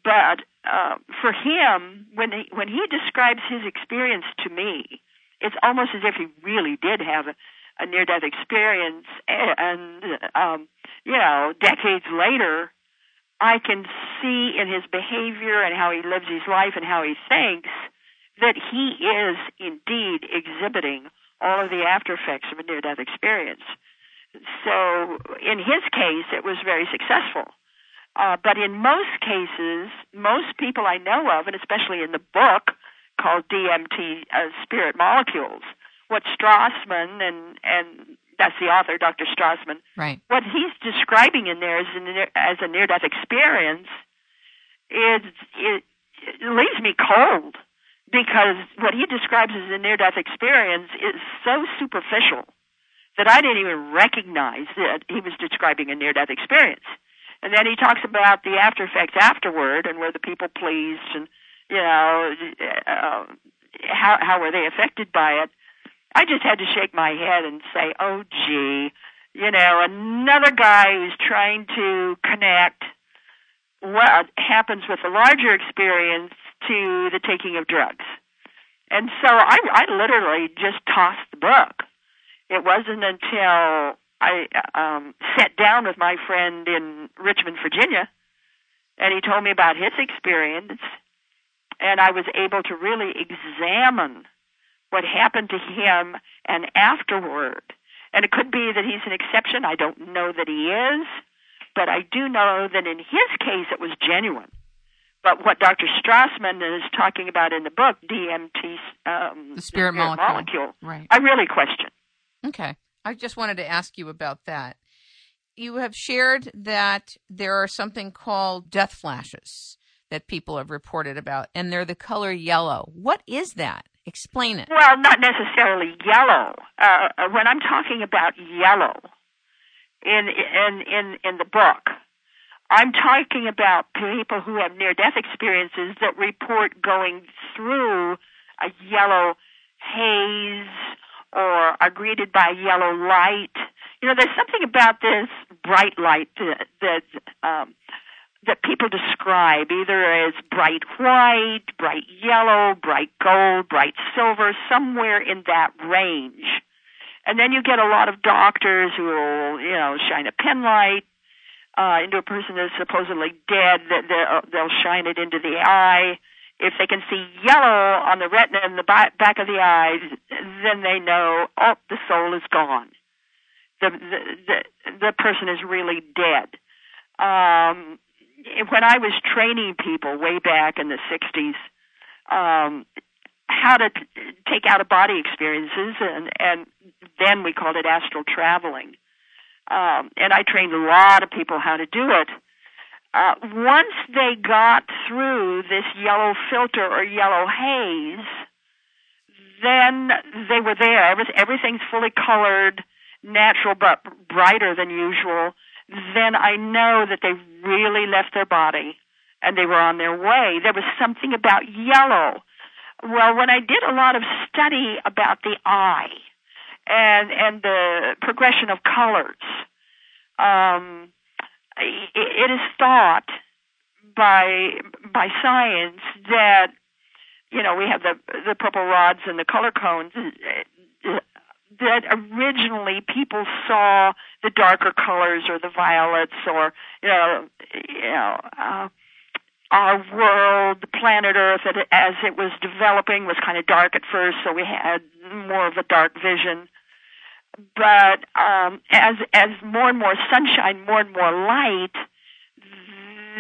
but uh, for him, when he, when he describes his experience to me, it's almost as if he really did have a, a near-death experience, and um, you know, decades later, I can see in his behavior and how he lives his life and how he thinks that he is indeed exhibiting all of the after effects of a near-death experience. So, in his case, it was very successful. Uh, but in most cases, most people I know of, and especially in the book called DMT uh, Spirit Molecules, what Strassman and and that's the author, Dr. Strassman. Right. What he's describing in there as a, as a near-death experience is it, it leaves me cold because what he describes as a near-death experience is so superficial that I didn't even recognize that he was describing a near-death experience. And then he talks about the after effects afterward and were the people pleased and, you know, uh, how, how were they affected by it. I just had to shake my head and say, oh, gee, you know, another guy who's trying to connect what happens with a larger experience to the taking of drugs. And so I, I literally just tossed the book. It wasn't until I um, sat down with my friend in Richmond, Virginia, and he told me about his experience, and I was able to really examine what happened to him and afterward. And it could be that he's an exception. I don't know that he is, but I do know that in his case it was genuine. But what Dr. Strassman is talking about in the book, DMT, um, the spirit, spirit molecule. molecule, right. I really question. Okay. I just wanted to ask you about that. You have shared that there are something called death flashes that people have reported about, and they're the color yellow. What is that? Explain it. Well, not necessarily yellow. Uh, uh when I'm talking about yellow in in in in the book, I'm talking about people who have near death experiences that report going through a yellow haze or are greeted by yellow light. You know, there's something about this bright light that, that um, that people describe either as bright white, bright yellow, bright gold, bright silver, somewhere in that range. And then you get a lot of doctors who will, you know, shine a penlight uh, into a person that's supposedly dead. That They'll shine it into the eye. If they can see yellow on the retina and the back of the eye, then they know, oh, the soul is gone. The the the, the person is really dead. Um, when I was training people way back in the 60s, um, how to t- take out of body experiences, and, and then we called it astral traveling. Um, and I trained a lot of people how to do it. Uh, once they got through this yellow filter or yellow haze, then they were there. Everything's fully colored, natural, but brighter than usual then I know that they really left their body and they were on their way. There was something about yellow. Well, when I did a lot of study about the eye and and the progression of colors, um, it, it is thought by by science that you know we have the the purple rods and the color cones that originally people saw the darker colors or the violets or you know you know uh, our world, the planet Earth, as it was developing, was kind of dark at first, so we had more of a dark vision. But um, as as more and more sunshine, more and more light,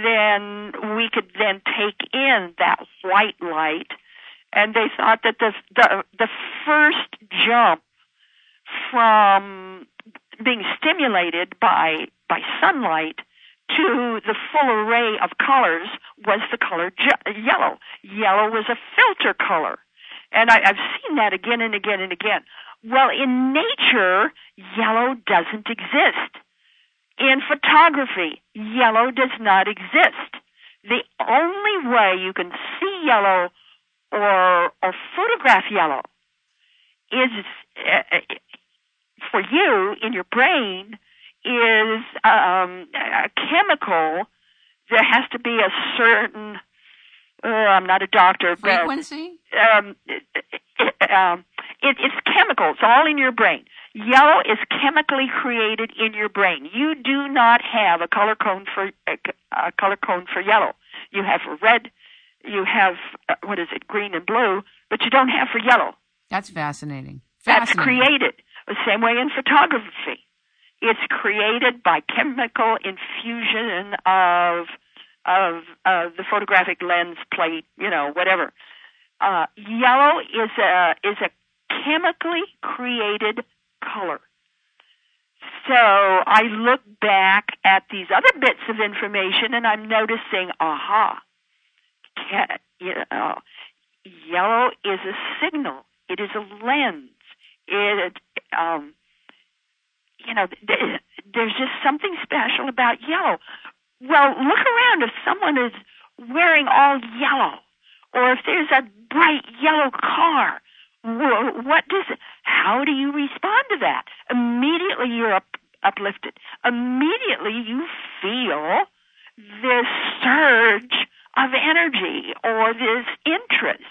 then we could then take in that white light, and they thought that the the the first jump from being stimulated by by sunlight to the full array of colors was the color je- yellow. Yellow was a filter color. And I, I've seen that again and again and again. Well, in nature, yellow doesn't exist. In photography, yellow does not exist. The only way you can see yellow or, or photograph yellow is uh, for you in your brain is um, a chemical. There has to be a certain. Uh, I'm not a doctor, frequency. But, um, it, it, um, it, it's chemical. It's all in your brain. Yellow is chemically created in your brain. You do not have a color cone for a, a color cone for yellow. You have red. You have uh, what is it, green and blue, but you don't have for yellow. That's fascinating. fascinating. That's created. The same way in photography. It's created by chemical infusion of of uh, the photographic lens plate, you know, whatever. Uh, yellow is a is a chemically created color. So I look back at these other bits of information and I'm noticing, aha, you know, yellow is a signal. It is a lens it, um, you know, th- there's just something special about yellow. Well, look around if someone is wearing all yellow, or if there's a bright yellow car. What does? How do you respond to that? Immediately you're up, uplifted. Immediately you feel this surge of energy or this interest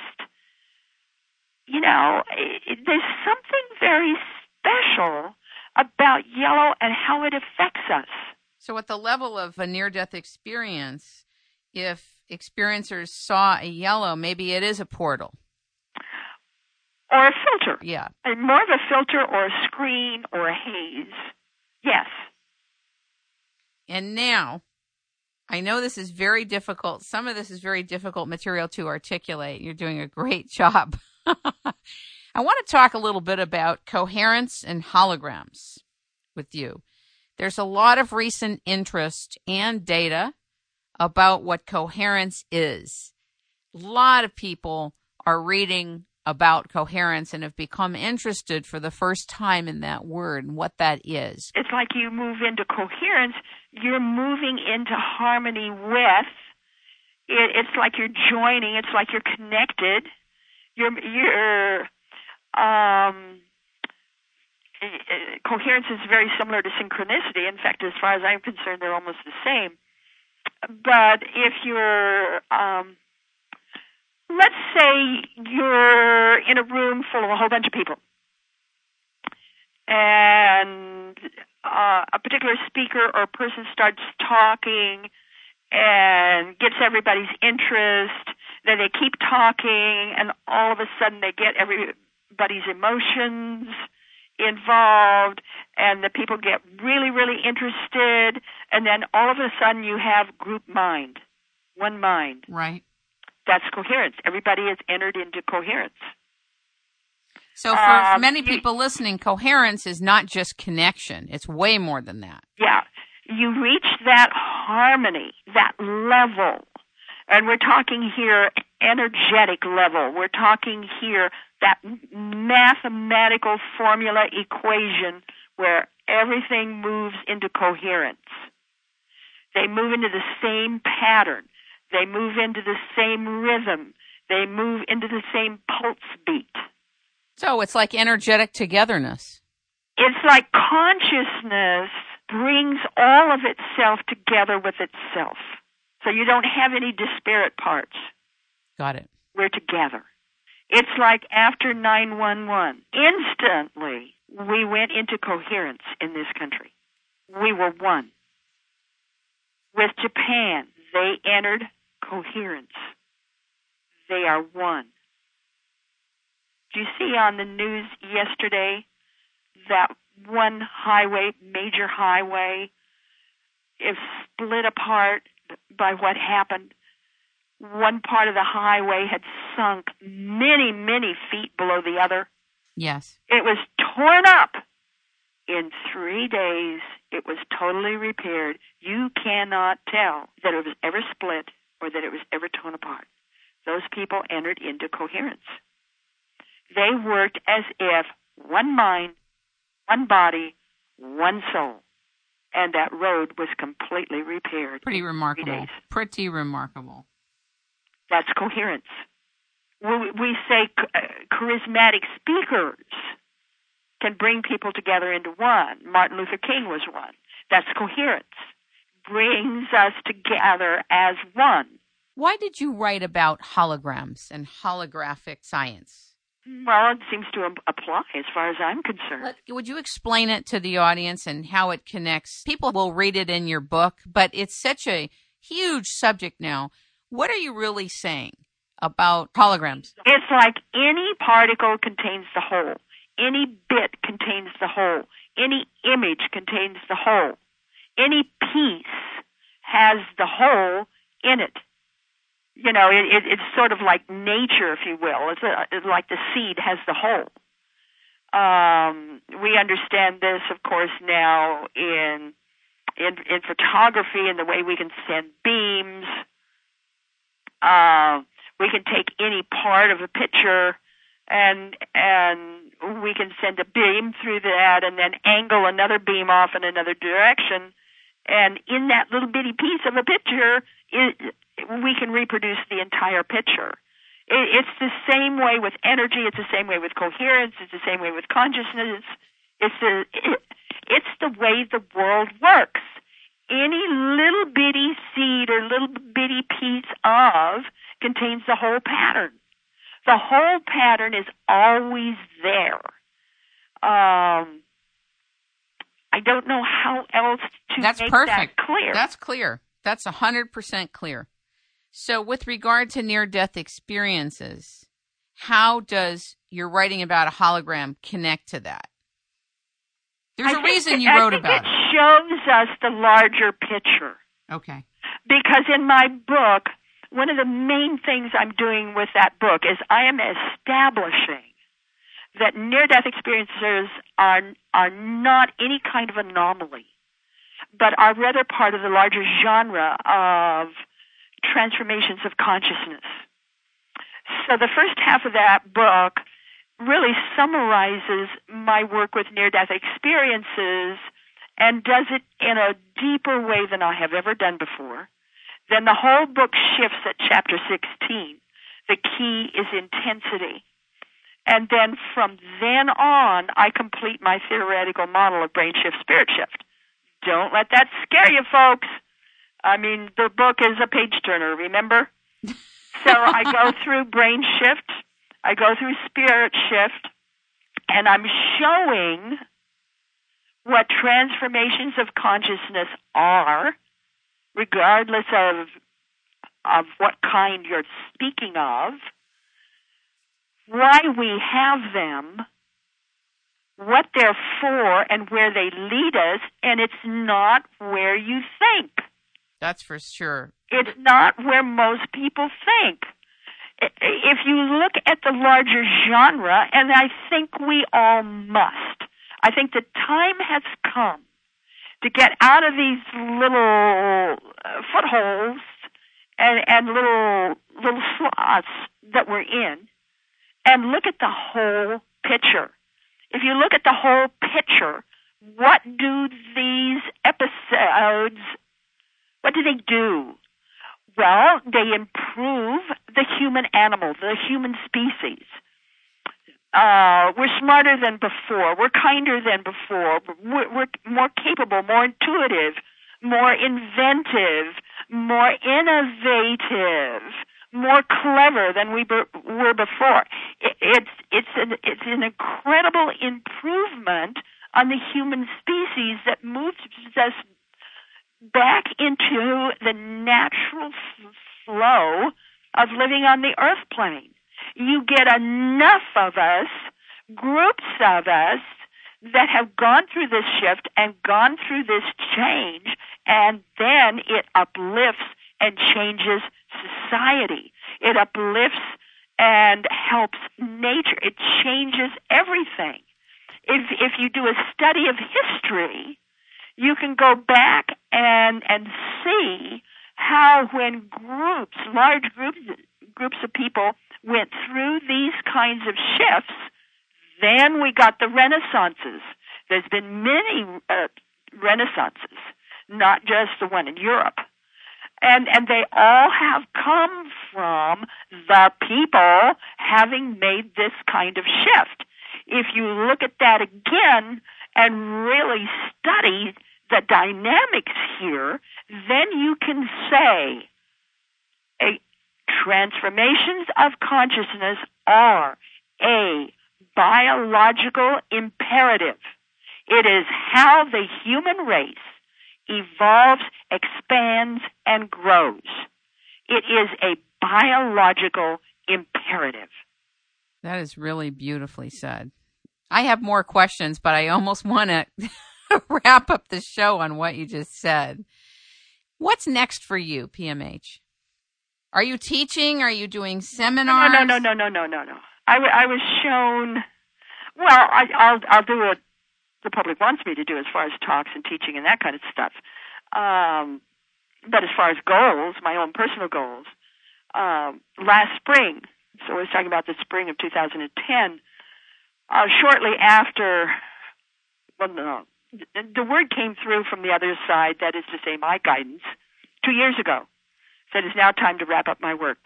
you know, it, there's something very special about yellow and how it affects us. So, at the level of a near death experience, if experiencers saw a yellow, maybe it is a portal. Or a filter. Yeah. And more of a filter or a screen or a haze. Yes. And now, I know this is very difficult. Some of this is very difficult material to articulate. You're doing a great job. I want to talk a little bit about coherence and holograms with you. There's a lot of recent interest and data about what coherence is. A lot of people are reading about coherence and have become interested for the first time in that word and what that is. It's like you move into coherence, you're moving into harmony with. It, it's like you're joining, it's like you're connected your your um, coherence is very similar to synchronicity. In fact, as far as I'm concerned, they're almost the same. but if you're, um, let's say you're in a room full of a whole bunch of people, and uh, a particular speaker or person starts talking and gets everybody's interest, then they keep talking, and all of a sudden they get everybody's emotions involved, and the people get really, really interested, and then all of a sudden you have group mind, one mind. Right. That's coherence. Everybody has entered into coherence. So for um, many people listening, coherence is not just connection. It's way more than that. Yeah. You reach that harmony, that level. And we're talking here energetic level. We're talking here that mathematical formula equation where everything moves into coherence. They move into the same pattern. They move into the same rhythm. They move into the same pulse beat. So it's like energetic togetherness. It's like consciousness brings all of itself together with itself. So you don't have any disparate parts. Got it. We're together. It's like after 911. Instantly, we went into coherence in this country. We were one. With Japan, they entered coherence. They are one. Do you see on the news yesterday that one highway, major highway, is split apart by what happened? One part of the highway had sunk many, many feet below the other. Yes. It was torn up. In three days, it was totally repaired. You cannot tell that it was ever split or that it was ever torn apart. Those people entered into coherence. They worked as if one mind, one body, one soul. And that road was completely repaired. Pretty remarkable. Pretty remarkable. That's coherence. We, we say uh, charismatic speakers can bring people together into one. Martin Luther King was one. That's coherence. Brings us together as one. Why did you write about holograms and holographic science? Well, it seems to apply as far as I'm concerned. Would you explain it to the audience and how it connects? People will read it in your book, but it's such a huge subject now. What are you really saying about holograms? It's like any particle contains the whole. Any bit contains the whole. Any image contains the whole. Any piece has the whole in it you know, it, it, it's sort of like nature, if you will. It's, a, it's like the seed has the whole. Um, we understand this, of course, now in, in in photography and the way we can send beams. Uh, we can take any part of a picture and and we can send a beam through that and then angle another beam off in another direction. And in that little bitty piece of a picture, it, we can reproduce the entire picture. It, it's the same way with energy. It's the same way with coherence. It's the same way with consciousness. It's the it, it's the way the world works. Any little bitty seed or little bitty piece of contains the whole pattern. The whole pattern is always there. Um, I don't know how else to That's make perfect. that clear. That's clear. That's a hundred percent clear. So, with regard to near death experiences, how does your writing about a hologram connect to that? There's I a reason it, you wrote about it. It shows us the larger picture. Okay. Because in my book, one of the main things I'm doing with that book is I am establishing that near death experiences are are not any kind of anomaly, but are rather part of the larger genre of transformations of consciousness. So the first half of that book really summarizes my work with near death experiences and does it in a deeper way than I have ever done before. Then the whole book shifts at chapter 16. The key is intensity. And then from then on, I complete my theoretical model of brain shift, spirit shift. Don't let that scare you, folks. I mean, the book is a page turner, remember? so I go through brain shift, I go through spirit shift, and I'm showing what transformations of consciousness are, regardless of of what kind you're speaking of, why we have them, what they're for, and where they lead us, and it's not where you think. That's for sure. It's not where most people think. If you look at the larger genre, and I think we all must, I think the time has come to get out of these little uh, footholds and, and little little slots that we're in, and look at the whole picture. If you look at the whole picture, what do these episodes what do they do? Well, they improve the human animal, the human species. Uh, we're smarter than before. We're kinder than before. We're, we're more capable, more intuitive, more inventive, more innovative, more clever than we were before. It's it's an it's an incredible improvement on the human species that moves us back into the natural flow of living on the earth plane. You get enough of us, groups of us, that have gone through this shift and gone through this change, and then it uplifts and changes society. It uplifts and helps nature. It changes everything. If, if you do a study of history, you can go back and and see how when groups, large groups groups of people went through these kinds of shifts, then we got the renaissances. There's been many uh, renaissances, not just the one in Europe. And and they all have come from the people having made this kind of shift. If you look at that again and really study the dynamics here, then you can say a transformations of consciousness are a biological imperative. It is how the human race evolves, expands, and grows. It is a biological imperative. That is really beautifully said. I have more questions, but I almost want to wrap up the show on what you just said. What's next for you, PMH? Are you teaching? Are you doing seminars? No, no, no, no, no, no, no. I, w- I was shown. Well, I, I'll I'll do what the public wants me to do as far as talks and teaching and that kind of stuff. Um, but as far as goals, my own personal goals, um, last spring, so I was talking about the spring of 2010, uh, shortly after, well, no, the word came through from the other side, that is to say, my guidance, two years ago, said it's now time to wrap up my work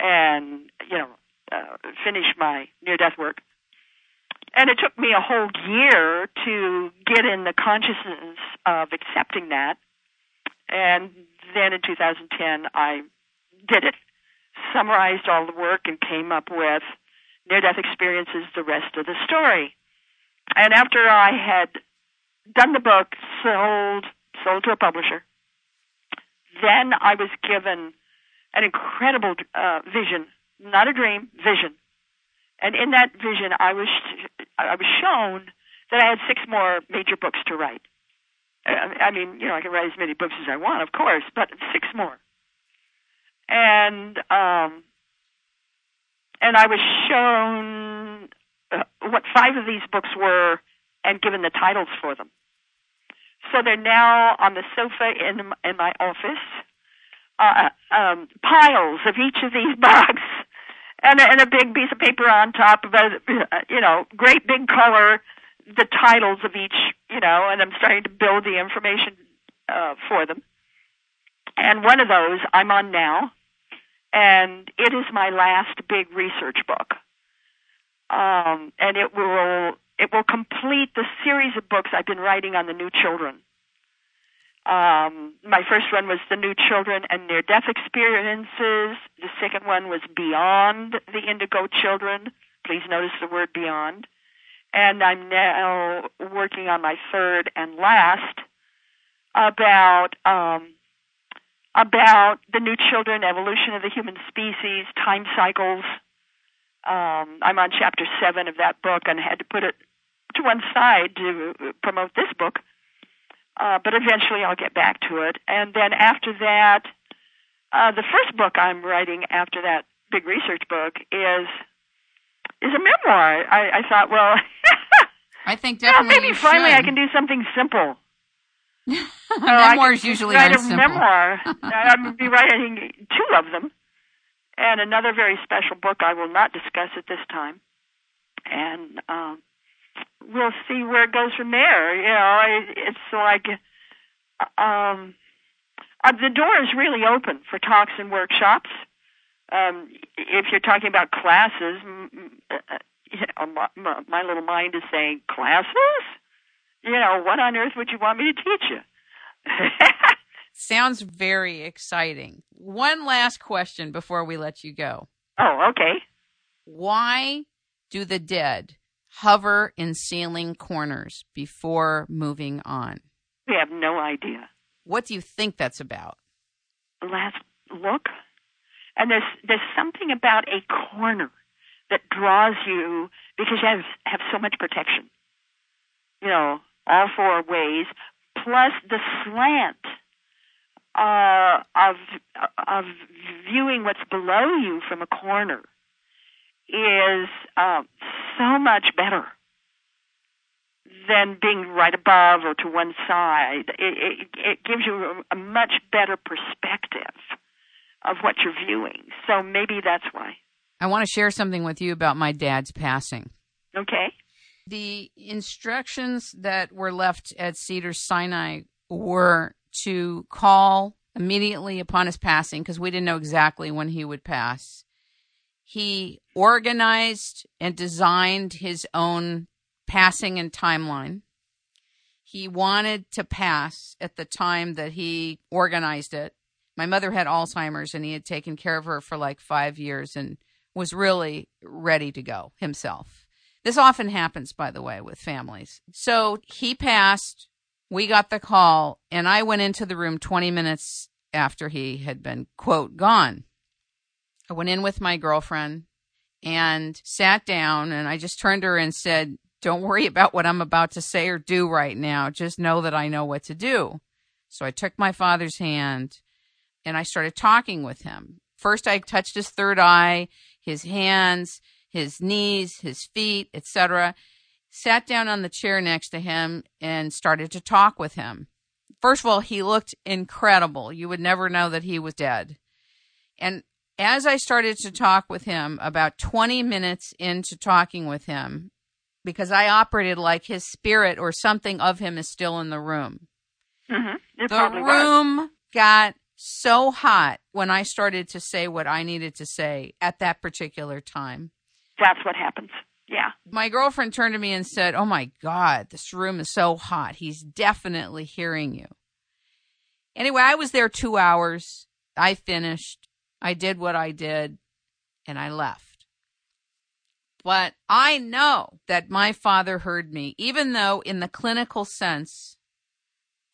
and, you know, uh, finish my near death work. And it took me a whole year to get in the consciousness of accepting that. And then in 2010, I did it, summarized all the work, and came up with near death experiences, the rest of the story. And after I had done the book, sold sold to a publisher. Then I was given an incredible uh, vision, not a dream, vision. And in that vision, I was I was shown that I had six more major books to write. I mean, you know, I can write as many books as I want, of course, but six more. And um, and I was shown uh, what five of these books were and given the titles for them. So they're now on the sofa in in my office, uh, um, piles of each of these books, and a, and a big piece of paper on top of a you know great big color, the titles of each you know, and I'm starting to build the information uh, for them. And one of those I'm on now, and it is my last big research book. Um, and it will it will complete the series of books I've been writing on the new children. Um, my first one was the new children and near death experiences. The second one was beyond the indigo children. Please notice the word beyond. And I'm now working on my third and last about um, about the new children, evolution of the human species, time cycles. Um, I'm on chapter seven of that book and had to put it to one side to promote this book. Uh, but eventually I'll get back to it. And then after that, uh, the first book I'm writing after that big research book is is a memoir. I, I thought, well, I think definitely well, maybe finally should. I can do something simple. Memoirs usually write are a simple. memoir. I'm going to be writing two of them, and another very special book I will not discuss at this time. And um, we'll see where it goes from there. You know, it, it's like um, uh, the door is really open for talks and workshops. Um, if you're talking about classes, uh, you know, my, my, my little mind is saying classes. You know, what on earth would you want me to teach you? Sounds very exciting. One last question before we let you go. oh, okay. Why do the dead hover in ceiling corners before moving on? We have no idea. What do you think that's about? Last look, and there's there's something about a corner that draws you because you have have so much protection. You know, all four ways, plus the slant uh, of of viewing what's below you from a corner is uh, so much better than being right above or to one side. It, it, it gives you a, a much better perspective of what you're viewing. So maybe that's why. I want to share something with you about my dad's passing. Okay. The instructions that were left at Cedar Sinai were to call immediately upon his passing because we didn't know exactly when he would pass. He organized and designed his own passing and timeline. He wanted to pass at the time that he organized it. My mother had Alzheimer's and he had taken care of her for like five years and was really ready to go himself. This often happens, by the way, with families. So he passed. We got the call, and I went into the room 20 minutes after he had been, quote, gone. I went in with my girlfriend and sat down, and I just turned her and said, Don't worry about what I'm about to say or do right now. Just know that I know what to do. So I took my father's hand and I started talking with him. First, I touched his third eye, his hands, his knees, his feet, etc. Sat down on the chair next to him and started to talk with him. First of all, he looked incredible. You would never know that he was dead. And as I started to talk with him, about 20 minutes into talking with him, because I operated like his spirit or something of him is still in the room. Mm-hmm. The probably was. room got so hot when I started to say what I needed to say at that particular time. That's what happens. Yeah. My girlfriend turned to me and said, Oh my God, this room is so hot. He's definitely hearing you. Anyway, I was there two hours. I finished. I did what I did and I left. But I know that my father heard me, even though in the clinical sense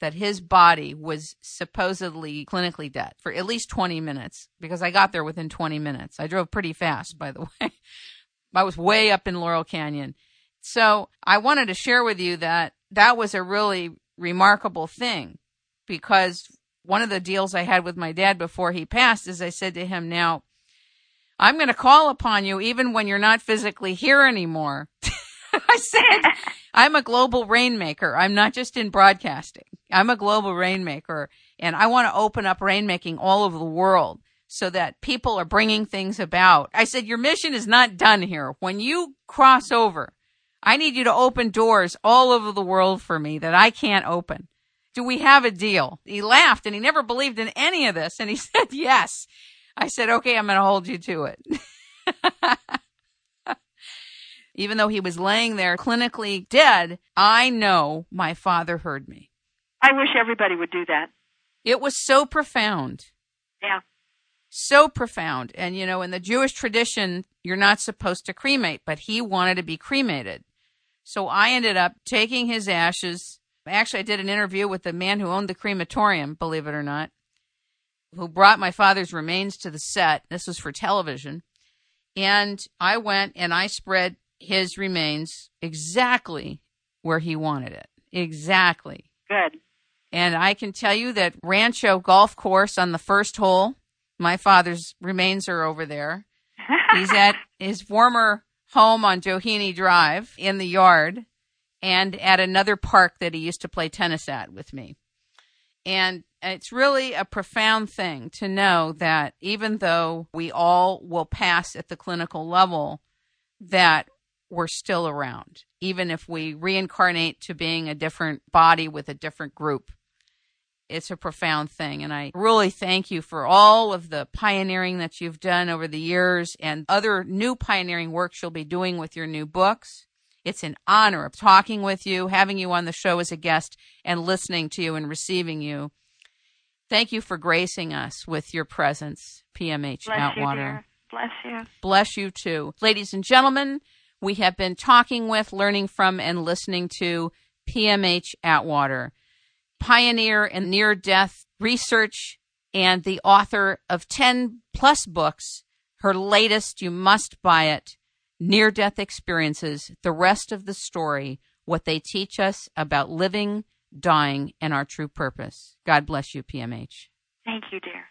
that his body was supposedly clinically dead for at least 20 minutes because I got there within 20 minutes. I drove pretty fast, by the way. I was way up in Laurel Canyon. So I wanted to share with you that that was a really remarkable thing because one of the deals I had with my dad before he passed is I said to him, now I'm going to call upon you even when you're not physically here anymore. I said, I'm a global rainmaker. I'm not just in broadcasting. I'm a global rainmaker and I want to open up rainmaking all over the world so that people are bringing things about. I said, your mission is not done here. When you cross over, I need you to open doors all over the world for me that I can't open. Do we have a deal? He laughed and he never believed in any of this. And he said, yes. I said, okay, I'm going to hold you to it. Even though he was laying there clinically dead, I know my father heard me. I wish everybody would do that. It was so profound. Yeah. So profound. And, you know, in the Jewish tradition, you're not supposed to cremate, but he wanted to be cremated. So I ended up taking his ashes. Actually, I did an interview with the man who owned the crematorium, believe it or not, who brought my father's remains to the set. This was for television. And I went and I spread his remains exactly where he wanted it. Exactly. Good. And I can tell you that Rancho Golf Course on the first hole, my father's remains are over there. He's at his former home on Johini Drive in the yard and at another park that he used to play tennis at with me. And it's really a profound thing to know that even though we all will pass at the clinical level, that we're still around, even if we reincarnate to being a different body with a different group. It's a profound thing. And I really thank you for all of the pioneering that you've done over the years and other new pioneering works you'll be doing with your new books. It's an honor of talking with you, having you on the show as a guest, and listening to you and receiving you. Thank you for gracing us with your presence, PMH Bless Atwater. You, Bless you. Bless you too. Ladies and gentlemen, we have been talking with, learning from, and listening to PMH Atwater, pioneer in near death research and the author of 10 plus books. Her latest, you must buy it, Near Death Experiences, the rest of the story, what they teach us about living, dying, and our true purpose. God bless you, PMH. Thank you, dear.